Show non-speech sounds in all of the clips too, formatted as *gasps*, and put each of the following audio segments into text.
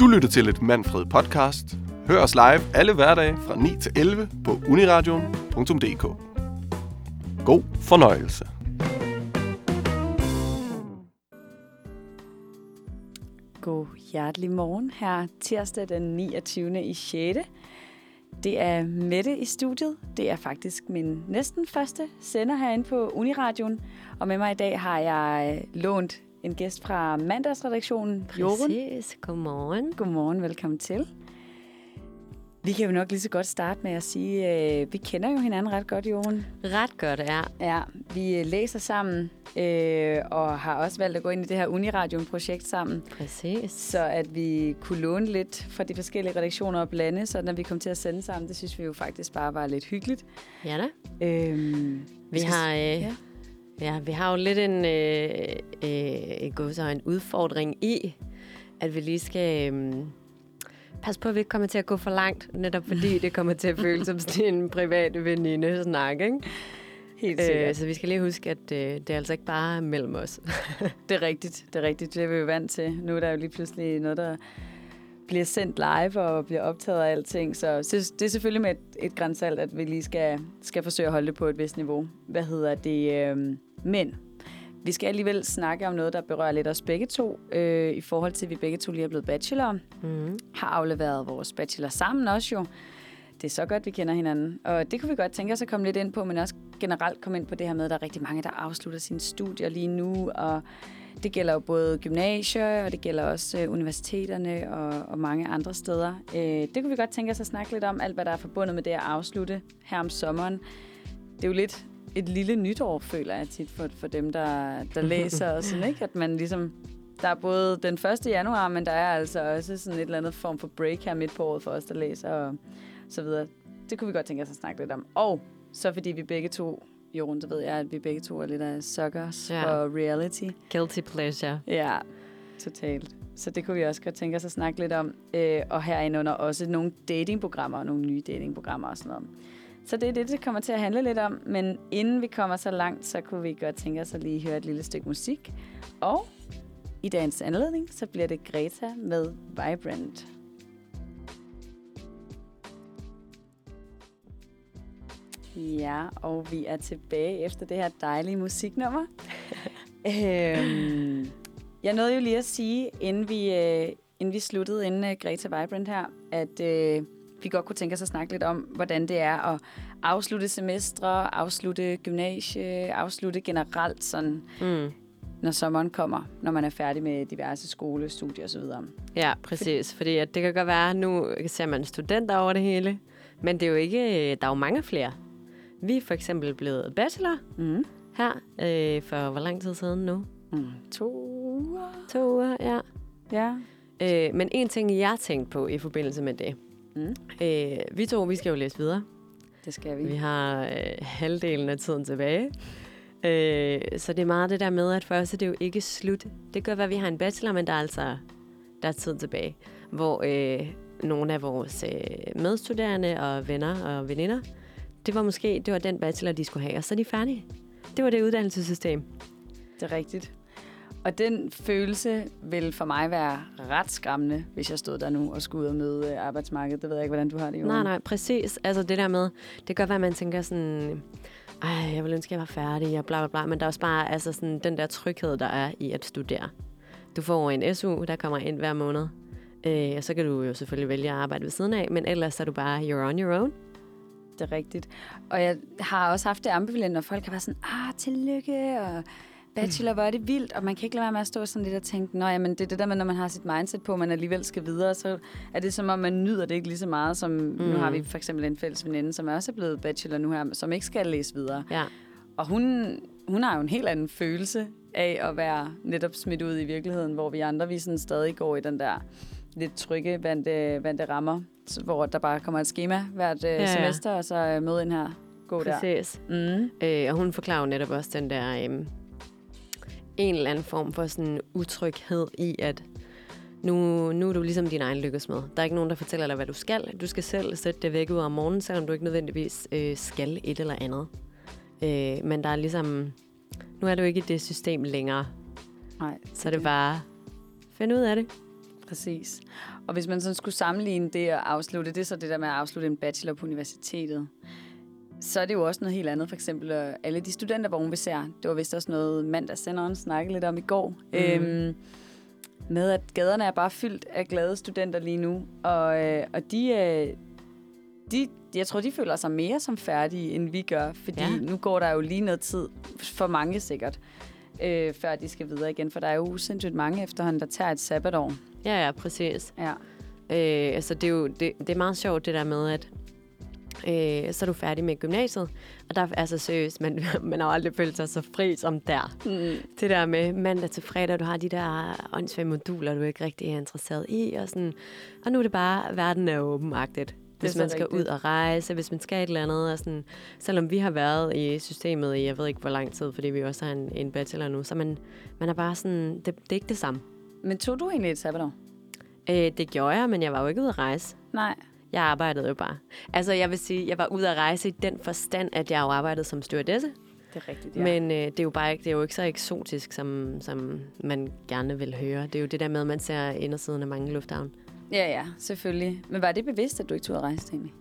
Du lytter til et Manfred podcast. Hør os live alle hverdage fra 9 til 11 på uniradion.dk. God fornøjelse. God hjertelig morgen her tirsdag den 29. i 6. Det er Mette i studiet. Det er faktisk min næsten første sender herinde på Uniradion. Og med mig i dag har jeg øh, lånt en gæst fra mandagsredaktionen, Jorun. Præcis. Godmorgen. Godmorgen, velkommen til. Vi kan jo nok lige så godt starte med at sige, øh, vi kender jo hinanden ret godt, Jorun. Ret godt, ja. Ja, vi øh, læser sammen, øh, og har også valgt at gå ind i det her Uniradion-projekt sammen. Præcis. Så at vi kunne låne lidt fra de forskellige redaktioner og blande, så når vi kom til at sende sammen, det synes vi jo faktisk bare var lidt hyggeligt. Ja da. Øhm, Vi skal- har, øh, ja. Ja. Vi har jo lidt en, øh, øh, så en udfordring i, at vi lige skal øh, passe på, at vi ikke kommer til at gå for langt, netop fordi *laughs* det kommer til at føles som sådan en privat veninde-snak, ikke? Helt Øh, sikkert. så vi skal lige huske, at øh, det er altså ikke bare mellem os. *laughs* Det er rigtigt, det er rigtigt. Det er vi jo vant til. Nu er der jo lige pludselig noget, der bliver sendt live og bliver optaget af alting. Så så det er selvfølgelig med et, et grænsalt, at vi lige skal, skal forsøge at holde det på et vist niveau. Hvad hedder det? Øhm, men vi skal alligevel snakke om noget, der berører lidt os begge to, øh, i forhold til, at vi begge to lige er blevet bachelor. Mm. har afleveret vores bachelor sammen også jo. Det er så godt, vi kender hinanden. Og det kunne vi godt tænke os at komme lidt ind på, men også generelt komme ind på det her med, at der er rigtig mange, der afslutter sine studier lige nu. Og det gælder jo både gymnasier, og det gælder også øh, universiteterne og, og mange andre steder. Øh, det kunne vi godt tænke os at snakke lidt om, alt hvad der er forbundet med det at afslutte her om sommeren. Det er jo lidt et lille nytår, føler jeg tit for, for dem, der, der læser og sådan, ikke? At man ligesom der er både den 1. januar, men der er altså også sådan et eller andet form for break her midt på året for os, der læser og så videre. Det kunne vi godt tænke os at snakke lidt om. Og så fordi vi begge to, Jorun, så ved jeg, at vi begge to er lidt af suckers ja. for reality. Guilty pleasure. Ja, totalt. Så det kunne vi også godt tænke os at snakke lidt om. Øh, og herinde under også nogle datingprogrammer og nogle nye datingprogrammer og sådan noget. Så det er det, det kommer til at handle lidt om. Men inden vi kommer så langt, så kunne vi godt tænke os at lige høre et lille stykke musik. Og i dagens anledning, så bliver det Greta med Vibrant. Ja, og vi er tilbage efter det her dejlige musiknummer. *laughs* øhm, jeg nåede jo lige at sige, inden vi, øh, inden vi sluttede, inden øh, Greta Vibrant her, at øh, vi godt kunne tænke os at snakke lidt om, hvordan det er at afslutte semestre, afslutte gymnasie, afslutte generelt sådan, Mm. når sommeren kommer, når man er færdig med diverse skole, studier osv. Ja, præcis. Fordi at det kan godt være, at nu ser man studenter over det hele, men det er jo ikke, der er jo mange flere. Vi er for eksempel blevet bachelor Mm. her øh, for hvor lang tid siden nu? Mm. To uger. To uger, ja. Ja. Øh, men en ting, jeg tænkte på i forbindelse med det. Mm. Øh, vi to, vi skal jo læse videre. Det skal vi. Vi har øh, halvdelen af tiden tilbage. Øh, så det er meget det der med, at for os er det jo ikke slut. Det være, at vi har en bachelor, men der er altså der er tid tilbage. Hvor øh, nogle af vores øh, medstuderende og venner og veninder, det var måske det var den bachelor, de skulle have, og så er de færdige. Det var det uddannelsessystem. Det er rigtigt. Og den følelse vil for mig være ret skræmmende, hvis jeg stod der nu og skulle ud og møde øh, arbejdsmarkedet. Det ved jeg ikke, hvordan du har det, Johan. Nej, nej, præcis. Altså det der med, det kan godt være, at man tænker sådan, ej, jeg vil ønske, at jeg var færdig, og bla bla bla, men der er også bare altså sådan, den der tryghed, der er i at studere. Du får en SU, der kommer ind hver måned, øh, og så kan du jo selvfølgelig vælge at arbejde ved siden af, men ellers er du bare, you're on your own. Det er rigtigt. Og jeg har også haft det ambivalent, når folk har været sådan, ah, tillykke, og bachelor, hvor er det vildt, og man kan ikke lade være med at stå sådan lidt og tænke, nå jamen, det er det der med, når man har sit mindset på, at man alligevel skal videre, så er det som om, man nyder det ikke lige så meget, som mm. nu har vi for eksempel en fælles veninde, som også er blevet bachelor nu her, som ikke skal læse videre. Ja, Og hun, hun har jo en helt anden følelse af at være netop smidt ud i virkeligheden, hvor vi andre, vi sådan stadig går i den der lidt trygge vante, vante rammer, hvor der bare kommer et schema hvert ja, ja. semester, og så øh, møde ind her, gå der. præcis. Mm. Øh, og hun forklarer jo netop også den der, øh, en eller anden form for sådan utryghed i, at nu, nu er du ligesom din egen lykkesmed. Der er ikke nogen, der fortæller dig, hvad du skal. Du skal selv sætte det væk ud om morgenen, selvom du ikke nødvendigvis øh, skal et eller andet. Øh, men der er ligesom... Nu er du ikke i det system længere, Nej, så er det bare... Find ud af det. Præcis. Og hvis man sådan skulle sammenligne det og afslutte, det er så det der med at afslutte en bachelor på universitetet. Så er det jo også noget helt andet. For eksempel øh, alle de studentervogne, vi ser. Det var vist også noget mandagssenderen snakkede lidt om i går. Mm. Øhm, med at gaderne er bare fyldt af glade studenter lige nu. Og, øh, og de, øh, de, jeg tror, de føler sig mere som færdige, end vi gør. Fordi ja. nu går der jo lige noget tid, for mange sikkert, øh, før de skal videre igen. For der er jo sindssygt mange efterhånden, der tager et sabbatår. Ja, ja, præcis. Ja. Øh, altså, det er jo det, det er meget sjovt, det der med, at øh, så er du færdig med gymnasiet. Og der er altså seriøst, man, *laughs* man har aldrig følt sig så fri som der. Mm. Det der med mandag til fredag, du har de der åndssvage moduler, du ikke rigtig er interesseret i. Og, sådan. og nu er det bare, verden er åbenagtigt. Hvis man skal rigtigt. ud og rejse, hvis man skal et eller andet. Og sådan, selvom vi har været i systemet i, jeg ved ikke hvor lang tid, fordi vi også har en, en bachelor nu, så man, man er bare sådan, det, det er ikke det samme. Men tog du egentlig et sabbatår? Øh, det gjorde jeg, men jeg var jo ikke ude at rejse. Nej. Jeg arbejdede jo bare. Altså, jeg vil sige, jeg var ude at rejse i den forstand, at jeg jo arbejdede som stewardesse. Det er rigtigt, ja. Men øh, det er jo bare ikke, det er jo ikke så eksotisk, som, som man gerne vil høre. Det er jo det der med, at man ser indersiden af mange lufthavne. Ja, ja, selvfølgelig. Men var det bevidst, at du ikke tog at rejse egentlig?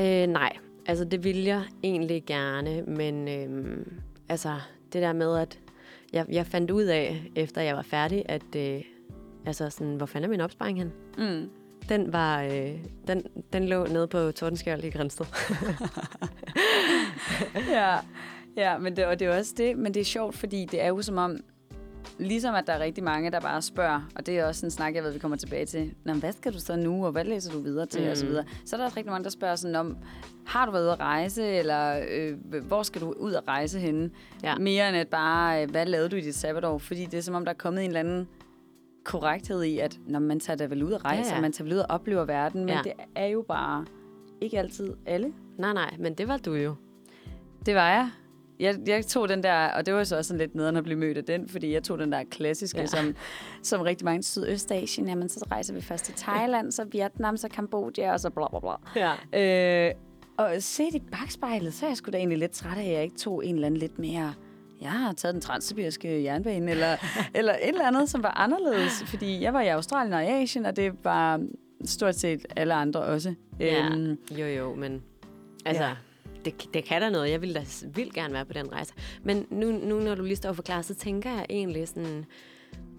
Øh, nej, altså det ville jeg egentlig gerne, men øh, altså det der med, at jeg, jeg fandt ud af, efter jeg var færdig, at øh, altså sådan, hvor fanden er min opsparing hen? Mm. Den var, øh, den, den lå nede på Tordenskjold i Grænsted. *laughs* ja, ja men, det, og det er også det, men det er sjovt, fordi det er jo som om, ligesom at der er rigtig mange, der bare spørger, og det er også en snak, jeg ved, vi kommer tilbage til, Nå, hvad skal du så nu, og hvad læser du videre til, mm. og så videre. Så er der også rigtig mange, der spørger sådan om, har du været ude at rejse, eller øh, hvor skal du ud at rejse henne? Ja. Mere end at bare, øh, hvad lavede du i dit sabbatår? Fordi det er som om, der er kommet en eller anden korrekthed i, at når man tager da vel ud at rejse, ja, ja. og man tager vel ud og oplever verden, men ja. det er jo bare ikke altid alle. Nej, nej, men det var du jo. Det var jeg jeg, jeg tog den der, og det var så også sådan lidt nederen at blive mødt af den, fordi jeg tog den der klassiske, ja. som, som rigtig mange Sydøstasien, jamen så rejser vi først til Thailand, så Vietnam, så Kambodja, og så bla bla bla. Ja. Øh, og set i bagspejlet, så er jeg sgu da egentlig lidt træt af, at jeg ikke tog en eller anden lidt mere jeg har taget den transsibiriske jernbane, eller, *laughs* eller et eller andet, som var anderledes. Fordi jeg var i Australien og i Asien, og det var stort set alle andre også. Ja, øhm, jo jo, men altså, ja det, det kan da noget. Jeg vil da vildt gerne være på den rejse. Men nu, nu når du lige står og forklarer, så tænker jeg egentlig sådan...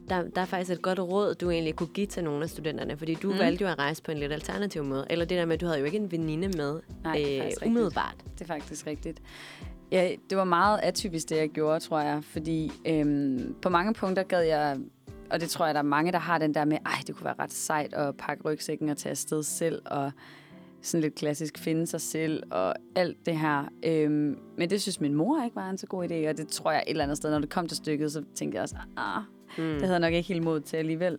Der, der er faktisk et godt råd, du egentlig kunne give til nogle af studenterne, fordi du mm. valgte jo at rejse på en lidt alternativ måde. Eller det der med, at du havde jo ikke en veninde med Nej, det er øh, umiddelbart. Rigtigt. Det er faktisk rigtigt. Ja, det var meget atypisk, det jeg gjorde, tror jeg, fordi øhm, på mange punkter gad jeg og det tror jeg, der er mange, der har den der med, ej, det kunne være ret sejt at pakke rygsækken og tage afsted selv, og sådan lidt klassisk finde sig selv og alt det her. Øhm, men det synes min mor ikke var en så god idé, og det tror jeg et eller andet sted, når det kom til stykket, så tænkte jeg også, ah, mm. det havde jeg nok ikke helt mod til alligevel.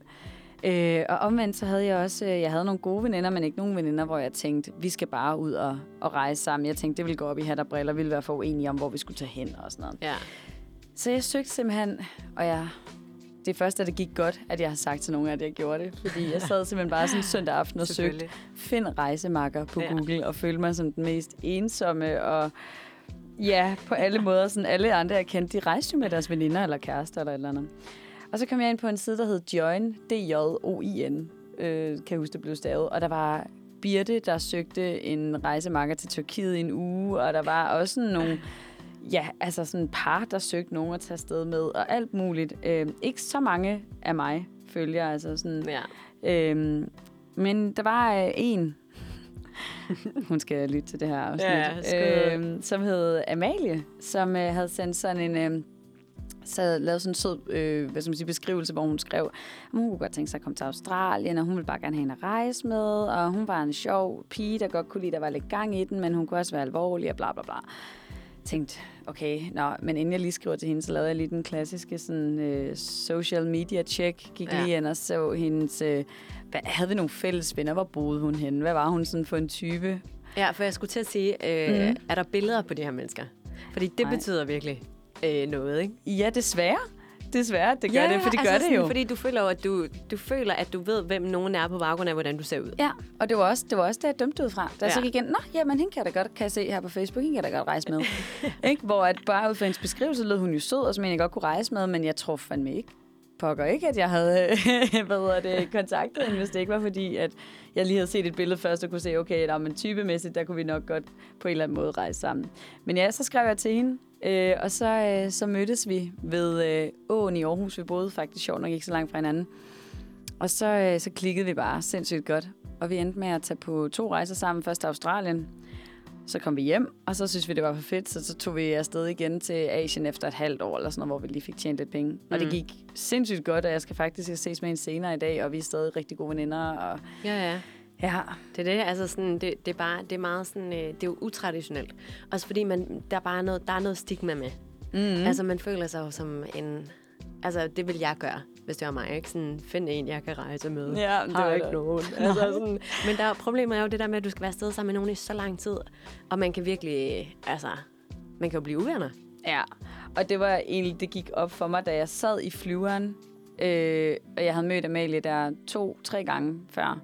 Øh, og omvendt så havde jeg også, øh, jeg havde nogle gode veninder, men ikke nogen veninder, hvor jeg tænkte, vi skal bare ud og, og rejse sammen. Jeg tænkte, det ville gå op i hat og briller, ville være for uenige om, hvor vi skulle tage hen og sådan noget. Ja. Så jeg søgte simpelthen, og jeg det er først, da det gik godt, at jeg har sagt til nogen, at jeg gjorde det. Fordi jeg sad simpelthen bare sådan søndag aften og søgte find rejsemakker på ja. Google, og følte mig som den mest ensomme og ja, på alle måder. Sådan alle andre, jeg kendte, de rejste jo med deres veninder eller kærester eller et eller andet. Og så kom jeg ind på en side, der hed Join, D-J-O-I-N, øh, kan jeg huske, det blev stavet. Og der var Birte, der søgte en rejsemakker til Tyrkiet i en uge, og der var også nogle ja, altså sådan et par, der søgte nogen at tage sted med, og alt muligt. Øh, ikke så mange af mig følger, altså sådan. Ja. Øh, men der var øh, en, *laughs* hun skal lytte til det her afsnit, ja, øh, som hed Amalie, som øh, havde sendt sådan en... Øh, så havde lavet sådan en sød øh, hvad skal man sige, beskrivelse, hvor hun skrev, at hun kunne godt tænke sig at komme til Australien, og hun ville bare gerne have en at rejse med, og hun var en sjov pige, der godt kunne lide, der var lidt gang i den, men hun kunne også være alvorlig, og bla bla bla tænkte, okay, nå, men inden jeg lige skriver til hende, så lavede jeg lige den klassiske sådan, øh, social media check. Gik ja. lige ind og så hendes... Øh, hvad, havde vi nogle fælles venner? Hvor boede hun henne? Hvad var hun sådan for en type? Ja, for jeg skulle til at sige, øh, mm. er der billeder på de her mennesker? Fordi det Nej. betyder virkelig øh, noget, ikke? Ja, desværre. Desværre, det gør ja, det, for det altså gør det jo. Fordi du føler at du, du føler, at du ved, hvem nogen er på baggrund af, hvordan du ser ud. Ja, og det var også det, var også det jeg dømte ud fra. Da ja. så gik igen, nå, jamen, hende kan jeg da godt, kan jeg se her på Facebook, hende kan jeg da godt rejse med. *laughs* ikke? Hvor at bare ud fra hendes beskrivelse lød hun jo sød, og som jeg godt kunne rejse med, men jeg tror fandme ikke, pokker ikke, at jeg havde *laughs* hvad det, kontaktet hende, hvis det ikke var fordi, at jeg lige havde set et billede først og kunne se, okay, der, men typemæssigt, der kunne vi nok godt på en eller anden måde rejse sammen. Men ja, så skrev jeg til hende, øh, og så, øh, så mødtes vi ved øh, åen i Aarhus. Vi boede faktisk sjovt nok ikke så langt fra hinanden. Og så, øh, så klikkede vi bare sindssygt godt. Og vi endte med at tage på to rejser sammen. Først til Australien, så kom vi hjem, og så synes vi, det var for fedt, så, så tog vi afsted igen til Asien efter et halvt år, eller sådan noget, hvor vi lige fik tjent lidt penge. Mm. Og det Mm. gik sindssygt godt, og jeg skal faktisk ses med hende senere i dag, og vi er stadig rigtig gode veninder. Og Ja, ja. ja, Det er det, altså sådan, det, det, er bare, det er meget sådan, øh, det er jo utraditionelt. Også fordi man, der, er bare noget, der er noget stigma med. mm. Mm. Altså man føler sig jo som en, altså det vil jeg gøre, hvis det var mig, ikke? Sådan, find en, jeg kan rejse med. Ja, det har var ikke det. nogen. *laughs* Altså, sådan, men der, er- problemet er jo det der med, at du skal være afsted sammen med nogen i så lang tid, og man kan virkelig, altså, man kan jo blive uvenner. Ja, og det var egentlig, det gik op for mig, da jeg sad i flyveren, øh, og jeg havde mødt Amalie der to-tre gange før.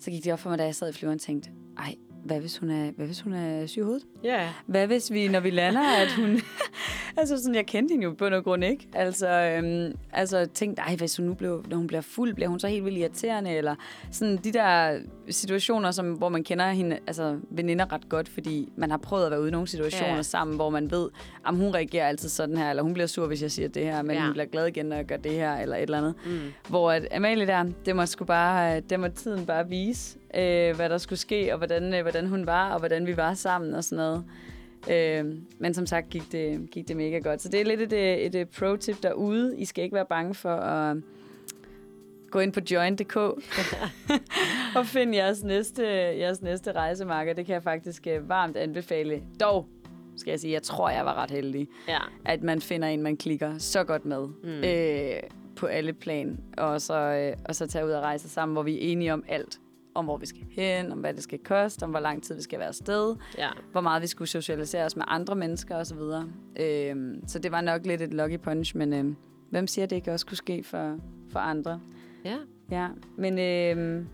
Så gik det op for mig, da jeg sad i flyveren og tænkte, ej, hvad hvis hun er, hvad hvis hun er syg i hovedet? Ja. Yeah. Hvad hvis vi, når vi lander, at hun... *laughs* altså sådan, jeg kendte hende jo på noget grund, ikke? Altså, øhm, altså tænkte, ej, hvis hun nu blev, når hun bliver fuld, bliver hun så helt vildt irriterende? Eller sådan de der situationer, som, hvor man kender hende, altså veninder ret godt, fordi man har prøvet at være ude i nogle situationer ja. sammen, hvor man ved, at hun reagerer altid sådan her, eller hun bliver sur, hvis jeg siger det her, men ja. hun bliver glad igen, når jeg gør det her, eller et eller andet. Mm. Hvor at Amalie der, det må, sgu bare, det må tiden bare vise, øh, hvad der skulle ske, og hvordan, øh, hvordan hun var, og hvordan vi var sammen og sådan noget. Øh, men som sagt gik det, gik det mega godt. Så det er lidt et, øh, et, et pro-tip derude. I skal ikke være bange for at gå ind på join.dk *laughs* og finde jeres næste, jeres næste rejsemarker. Det kan jeg faktisk øh, varmt anbefale. Dog, skal jeg sige, jeg tror, jeg var ret heldig Ja. at man finder en, man klikker så godt med Mm. øh, på alle plan, og så, øh, og så tage ud og rejse sammen, hvor vi er enige om alt. Om hvor vi skal hen, om hvad det skal koste, om hvor lang tid vi skal være afsted, Ja. hvor meget vi skulle socialisere os med andre mennesker osv. Øh, så det var nok lidt et lucky punch, men øh, hvem siger, det ikke også kunne ske for, for andre? Ja. Ja, men øh,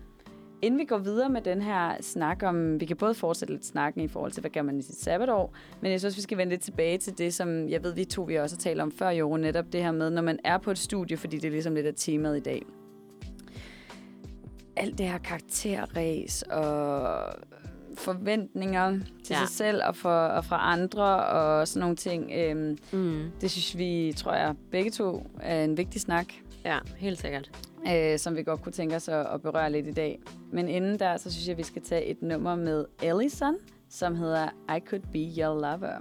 inden vi går videre med den her snak om, vi kan både fortsætte lidt snakken i forhold til, hvad gør man i sit sabbatår, men jeg synes, vi skal vende lidt tilbage til det, som jeg ved, vi to vi også har talt om før, jo, netop det her med, når man er på et studie, fordi det er ligesom lidt af temaet i dag. Alt det her karakterræs og forventninger til Ja. sig selv og, for, og fra andre og sådan nogle ting. Øhm, Mm. det synes vi, tror jeg, begge to er en vigtig snak Ja, helt sikkert. øh, som vi godt kunne tænke os at, at berøre lidt i dag. Men inden der, så synes jeg, vi skal tage et nummer med Ellison, som hedder I Could Be Your Lover.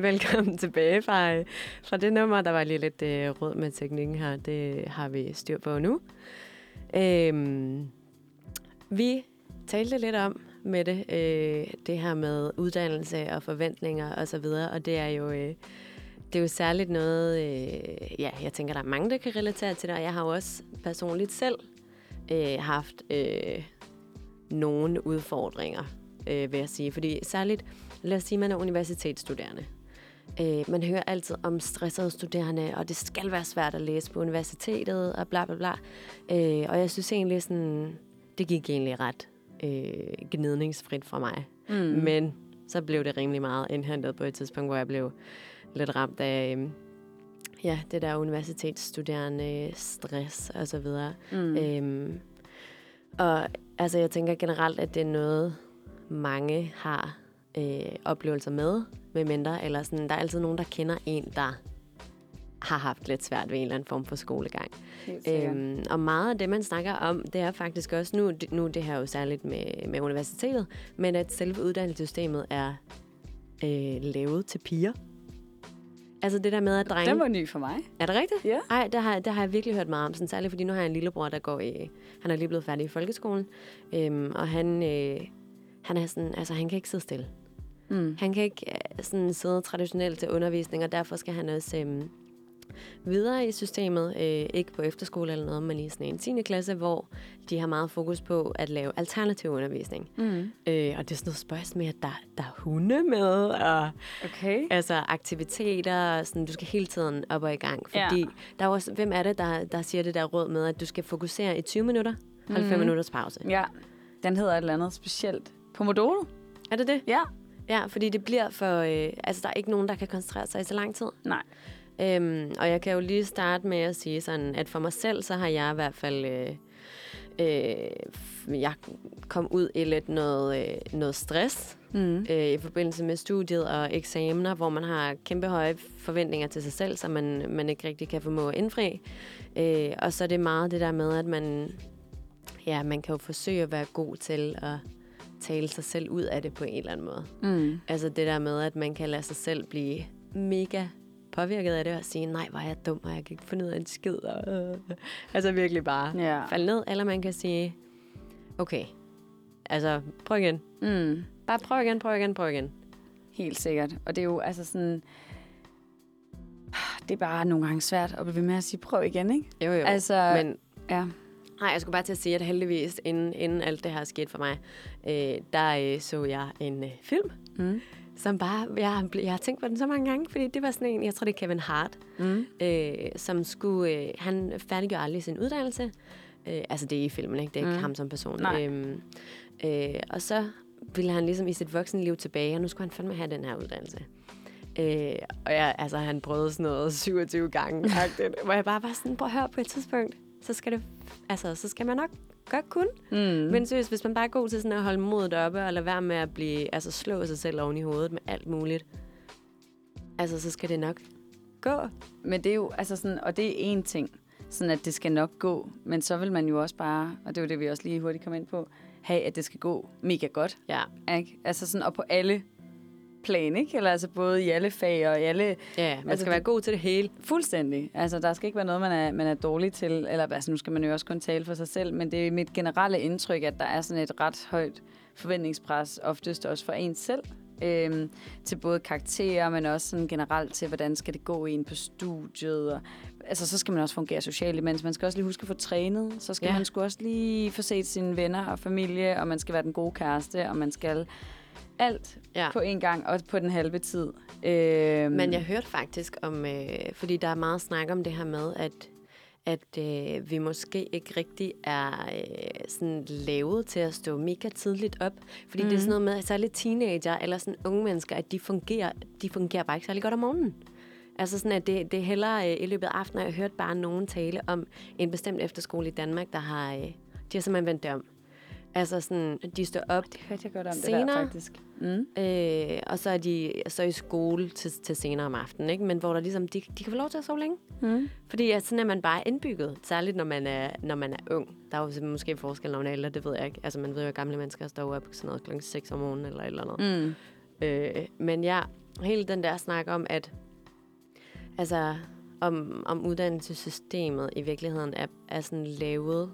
Velkommen tilbage fra, fra det nummer. Der var lige lidt øh, råd med teknikken her. Det har vi styr på nu. Øhm, vi talte lidt om med det, øh, det her med uddannelse og forventninger osv., og, så videre, og det er jo... Øh, det er jo særligt noget, øh, ja, jeg tænker, der er mange, der kan relatere til det, og jeg har jo også personligt selv øh, haft øh, nogle udfordringer, øh, vil jeg sige. Fordi særligt, lad os sige, man er universitetsstuderende. Øh, man hører altid om stressede studerende, og det skal være svært at læse på universitetet, og bla bla bla. Øh, og jeg synes egentlig sådan, det gik egentlig ret øh, gnidningsfrit for mig. Mm. Men så blev det rimelig meget indhentet på et tidspunkt, hvor jeg blev lidt ramt af øh, ja, det der universitetsstuderende stress og så videre. Mm. Øhm, og altså, jeg tænker generelt, at det er noget, mange har øh, oplevelser med, med mindre, eller sådan, der er altid nogen, der kender en, der har haft lidt svært ved en eller anden form for skolegang. Øhm, og meget af det, man snakker om, det er faktisk også, nu, nu det her jo særligt med, med universitetet, men at selve uddannelsessystemet er øh, lavet til piger. Altså det der med, at drenge... Den var ny for mig. Er det rigtigt? Ja. Ej, det har, det har jeg virkelig hørt meget om, sådan, særligt fordi nu har jeg en lillebror, der går i... Han er lige blevet færdig i folkeskolen, øhm, og han, øh, han er sådan... Altså, han kan ikke sidde stille. Mm. Han kan ikke øh, sådan sidde traditionelt til undervisning, og derfor skal han også... Øhm, videre i systemet. Øh, ikke på efterskole eller noget, men i sådan en 10. klasse, hvor de har meget fokus på at lave alternativ undervisning. Mm. Øh, og det er sådan noget spørgsmål med, at der, der er hunde med, og Okay. altså aktiviteter, sådan, du skal hele tiden op og i gang. Fordi Ja. der er også, hvem er det, der, der siger det der råd med, at du skal fokusere i 20 minutter, hold 5 Mhm. minutters pause. Ja, den hedder et eller andet specielt. Pomodoro? Er det det? Ja. Ja, fordi det bliver for... Øh, altså, der er ikke nogen, der kan koncentrere sig i så lang tid. Nej. Øhm, og jeg kan jo lige starte med at sige sådan, at for mig selv, så har jeg i hvert fald... Øh, øh, jeg kom ud i lidt noget, øh, noget stress Mm. øh, i forbindelse med studiet og eksamener, hvor man har kæmpe høje forventninger til sig selv, så man, man ikke rigtig kan formå at indfri. Øh, og så er det meget det der med, at man, ja, man kan jo forsøge at være god til at tale sig selv ud af det på en eller anden måde. Mm. Altså det der med, at man kan lade sig selv blive mega påvirket af det og sige, nej, hvor er jeg dum, og jeg kan ikke finde ud af en skid. Og, øh. Altså virkelig bare Ja. falde ned. Eller man kan sige, okay, altså prøv igen. Mm. Bare prøv igen, prøv igen, prøv igen. Helt sikkert. Og det er jo altså sådan... Det er bare nogle gange svært at blive ved med at sige, prøv igen, ikke? Jo, jo. Altså, Men ja. Nej, jeg skulle bare til at sige, at heldigvis, inden, inden alt det her skete for mig, øh, der øh, så jeg en øh, film, Mm. som bare, jeg, jeg har tænkt på den så mange gange, fordi det var sådan en, jeg tror det er Kevin Hart, Mm. øh, som skulle, øh, han færdiggjorde aldrig sin uddannelse. Øh, altså det er i filmen, ikke? Det er ikke Mm. ham som person. Nej. Øhm, øh, og så ville han ligesom i sit voksenliv tilbage, og nu skulle han fandme have den her uddannelse. Øh, og jeg, altså, han prøvede sådan noget *laughs* 27 gange, hvor jeg bare var sådan, prøv at høre på et tidspunkt, så skal det, altså, så skal man nok godt kunne. Mm. Men seriøst, hvis man bare er god til sådan at holde modet oppe, og lade være med at blive, altså slå sig selv oven i hovedet med alt muligt, altså så skal det nok gå. Men det er jo, altså sådan, og det er én ting, sådan at det skal nok gå, men så vil man jo også bare, og det er jo det, vi også lige hurtigt kom ind på, have, at det skal gå mega godt, Ja, ikke? Altså sådan, og på alle plan, ikke? Eller altså både i alle fag og i alle... ja man Altså, skal være god til det hele. Fuldstændig. Altså, der skal ikke være noget, man er, man er dårlig til. Eller altså, nu skal man jo også kun tale for sig selv, men det er mit generelle indtryk, at der er sådan et ret højt forventningspres, oftest også for en selv, øhm, til både karakterer, men også sådan generelt til, hvordan skal det gå en på studiet. Og, altså, så skal man også fungere socialt imens. Man skal også lige huske at få trænet. Så skal ja. man sgu også lige få set sine venner og familie, og man skal være den gode kæreste, og man skal alt Ja. på en gang, og på den halve tid. Øhm, Men jeg hørte faktisk om, øh, fordi der er meget snak om det her med, at at øh, vi måske ikke rigtig er øh, sådan lavet til at stå mega tidligt op. Fordi mm. det er sådan noget med, at særligt teenager eller sådan unge mennesker, at de fungerer, de fungerer bare ikke særlig godt om morgenen. Altså sådan, at det, det er hellere øh, i løbet af aftenen, jeg har hørt bare nogen tale om en bestemt efterskole i Danmark, der har, øh, de har simpelthen vendt det om. Altså sådan, de står op, Det hørte jeg godt om det Senere. der, faktisk. Mm. Øh, og så er de så i skole til, til senere om aftenen, ikke? men hvor der ligesom, de, de kan få lov til at sove længe. Mm. Fordi at sådan er man bare indbygget, særligt når man er, når man er ung. Der er jo måske forskel, når man er ældre, det ved jeg ikke. Altså man ved jo, at gamle mennesker står op sådan noget klokken 6 om morgenen eller et eller andet. Mm. Øh, men ja, hele den der snak om, at altså, om, om uddannelsessystemet i virkeligheden er, er sådan lavet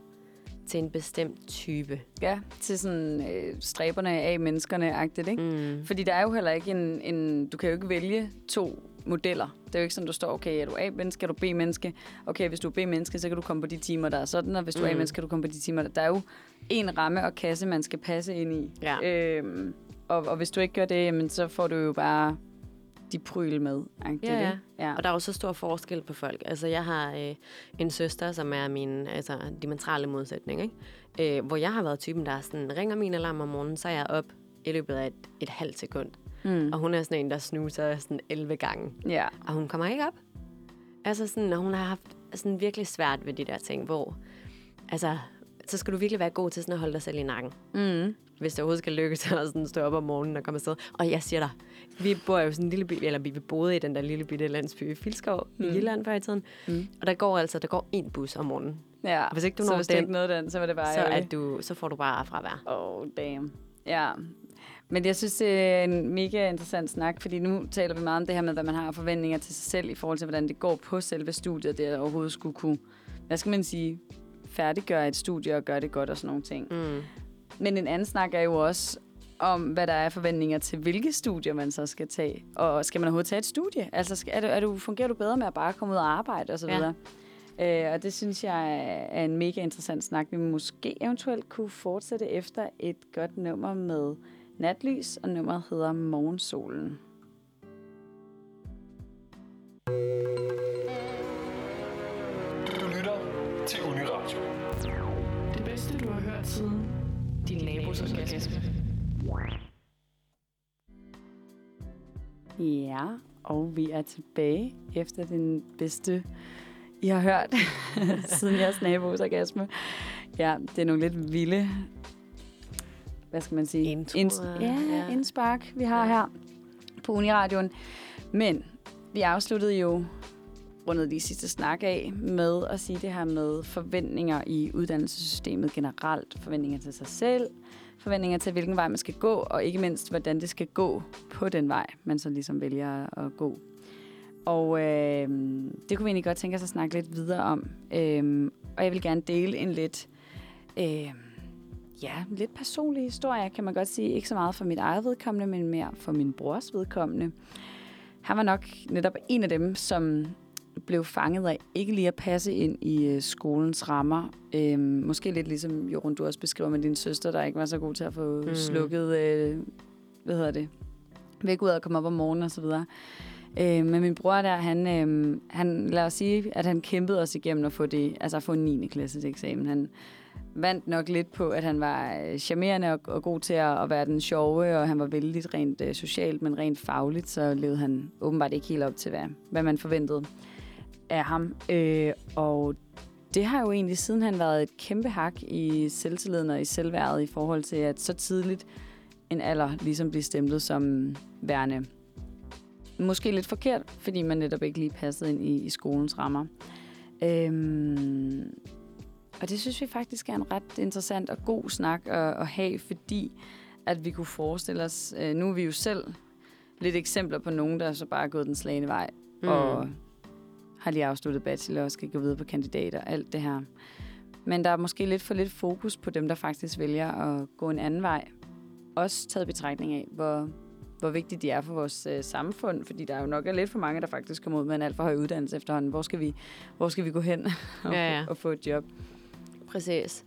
til en bestemt type. Ja, til sådan øh, stræberne af menneskerne-agtigt, ikke? Mm. Fordi der er jo heller ikke en, en... Du kan jo ikke vælge to modeller. Det er jo ikke sådan, du står, okay, er du A-menneske, er du B-menneske? Okay, hvis du er B-menneske, så kan du komme på de timer, der er sådan, og hvis du er Mm. A-menneske, kan du komme på de timer, der, der er jo en ramme og kasse, man skal passe ind i. Ja. Øhm, og, og hvis du ikke gør det, jamen, så får du jo bare de pryl med. agtigt, Ja, ja. ja. Og der er jo så stor forskel på folk. Altså, jeg har øh, en søster, som er min altså, diametrale modsætning, ikke? Øh, hvor jeg har været typen, der sådan, ringer min alarm om morgenen, så er jeg op i løbet af et, et halvt sekund. Mm. Og hun er sådan en, der snuser sådan 11 gange. ja. Og hun kommer ikke op. Altså sådan, og hun har haft sådan virkelig svært ved de der ting, hvor... Altså, så skal du virkelig være god til sådan at holde dig selv i nakken. Mm. Hvis det overhovedet skal lykkes at sådan stå op om morgenen og komme afsted. Og jeg siger dig, vi bor jo i sådan en lille by, eller vi boede i den der lille bitte landsby i Filskov mm. i Jylland før i tiden. Mm. Og der går altså, der går en bus om morgenen. ja. Og hvis ikke du så når hvis du den, ikke nåede den, så var det bare Så, ærgerligt. du, så får du bare fravær. Oh, damn. Ja. Men jeg synes, det er en mega interessant snak, fordi nu taler vi meget om det her med, hvad man har forventninger til sig selv, i forhold til, hvordan det går på selve studiet, det at overhovedet skulle kunne, hvad skal man sige, færdiggøre et studie og gøre det godt og sådan nogle ting. Mm. Men en anden snak er jo også, om, hvad der er forventninger til, hvilke studier man så skal tage. Og skal man overhovedet tage et studie? Altså, skal, er du, er du, fungerer du bedre med at bare komme ud og arbejde og så Ja. videre? Øh, og det synes jeg er en mega interessant snak, vi måske eventuelt kunne fortsætte efter et godt nummer med Natlys, og nummeret hedder Morgensolen. Du lytter til Uniradio. Det bedste, du har hørt siden din nabos orgasme. Ja, og vi er tilbage efter den bedste, I har hørt *laughs* siden jeres nabos orgasme. Ja, det er nogle lidt vilde, hvad skal man sige? Introer, ja, ja. indspark, vi har her på Uniradioen. Men vi afsluttede jo rundet de sidste snak af med at sige det her med forventninger i uddannelsessystemet generelt. Forventninger til sig selv, forventninger til, hvilken vej man skal gå, og ikke mindst, hvordan det skal gå på den vej, man så ligesom vælger at gå. Og øh, det kunne vi egentlig godt tænke os at snakke lidt videre om. Øh, og jeg vil gerne dele en lidt, øh, ja, lidt personlig historie, kan man godt sige. Ikke så meget for mit eget vedkommende, men mere for min brors vedkommende. Han var nok netop en af dem, som blev fanget af ikke lige at passe ind i øh, skolens rammer. Øhm, måske lidt ligesom Jorun, du også beskriver med din søster, der ikke var så god til at få mm. Slukket, øh, hvad hedder det, væk ud og komme op om morgenen og så videre. Øh, men min bror der, han, øh, han, lad os sige, at han kæmpede os igennem at få det, altså at få en 9. klasses eksamen. Han vandt nok lidt på, at han var øh, charmerende og, og god til at, at være den sjove, og han var vældig rent øh, socialt, men rent fagligt, så levede han åbenbart ikke helt op til, hvad, hvad man forventede af ham. Øh, og det har jo egentlig siden han været et kæmpe hak i selvtilliden og i selvværdet i forhold til, at så tidligt en alder ligesom bliver stemplet som værende måske lidt forkert, fordi man netop ikke lige passede ind i, i skolens rammer. Øhm, og det synes vi faktisk er en ret interessant og god snak at, at have, fordi at vi kunne forestille os, øh, nu er vi jo selv lidt eksempler på nogen, der så bare er gået den slagende vej, mm. og har lige afsluttet bachelor og skal gå videre på kandidater, alt det her. Men der er måske lidt for lidt fokus på dem, der faktisk vælger at gå en anden vej. Også taget betragtning af, hvor, hvor vigtigt de er for vores øh, samfund, fordi der er jo nok er lidt for mange, der faktisk kommer ud med en alt for høj uddannelse efterhånden. Hvor skal vi, hvor skal vi gå hen og, *laughs* Ja, ja. og få et job? Præcis.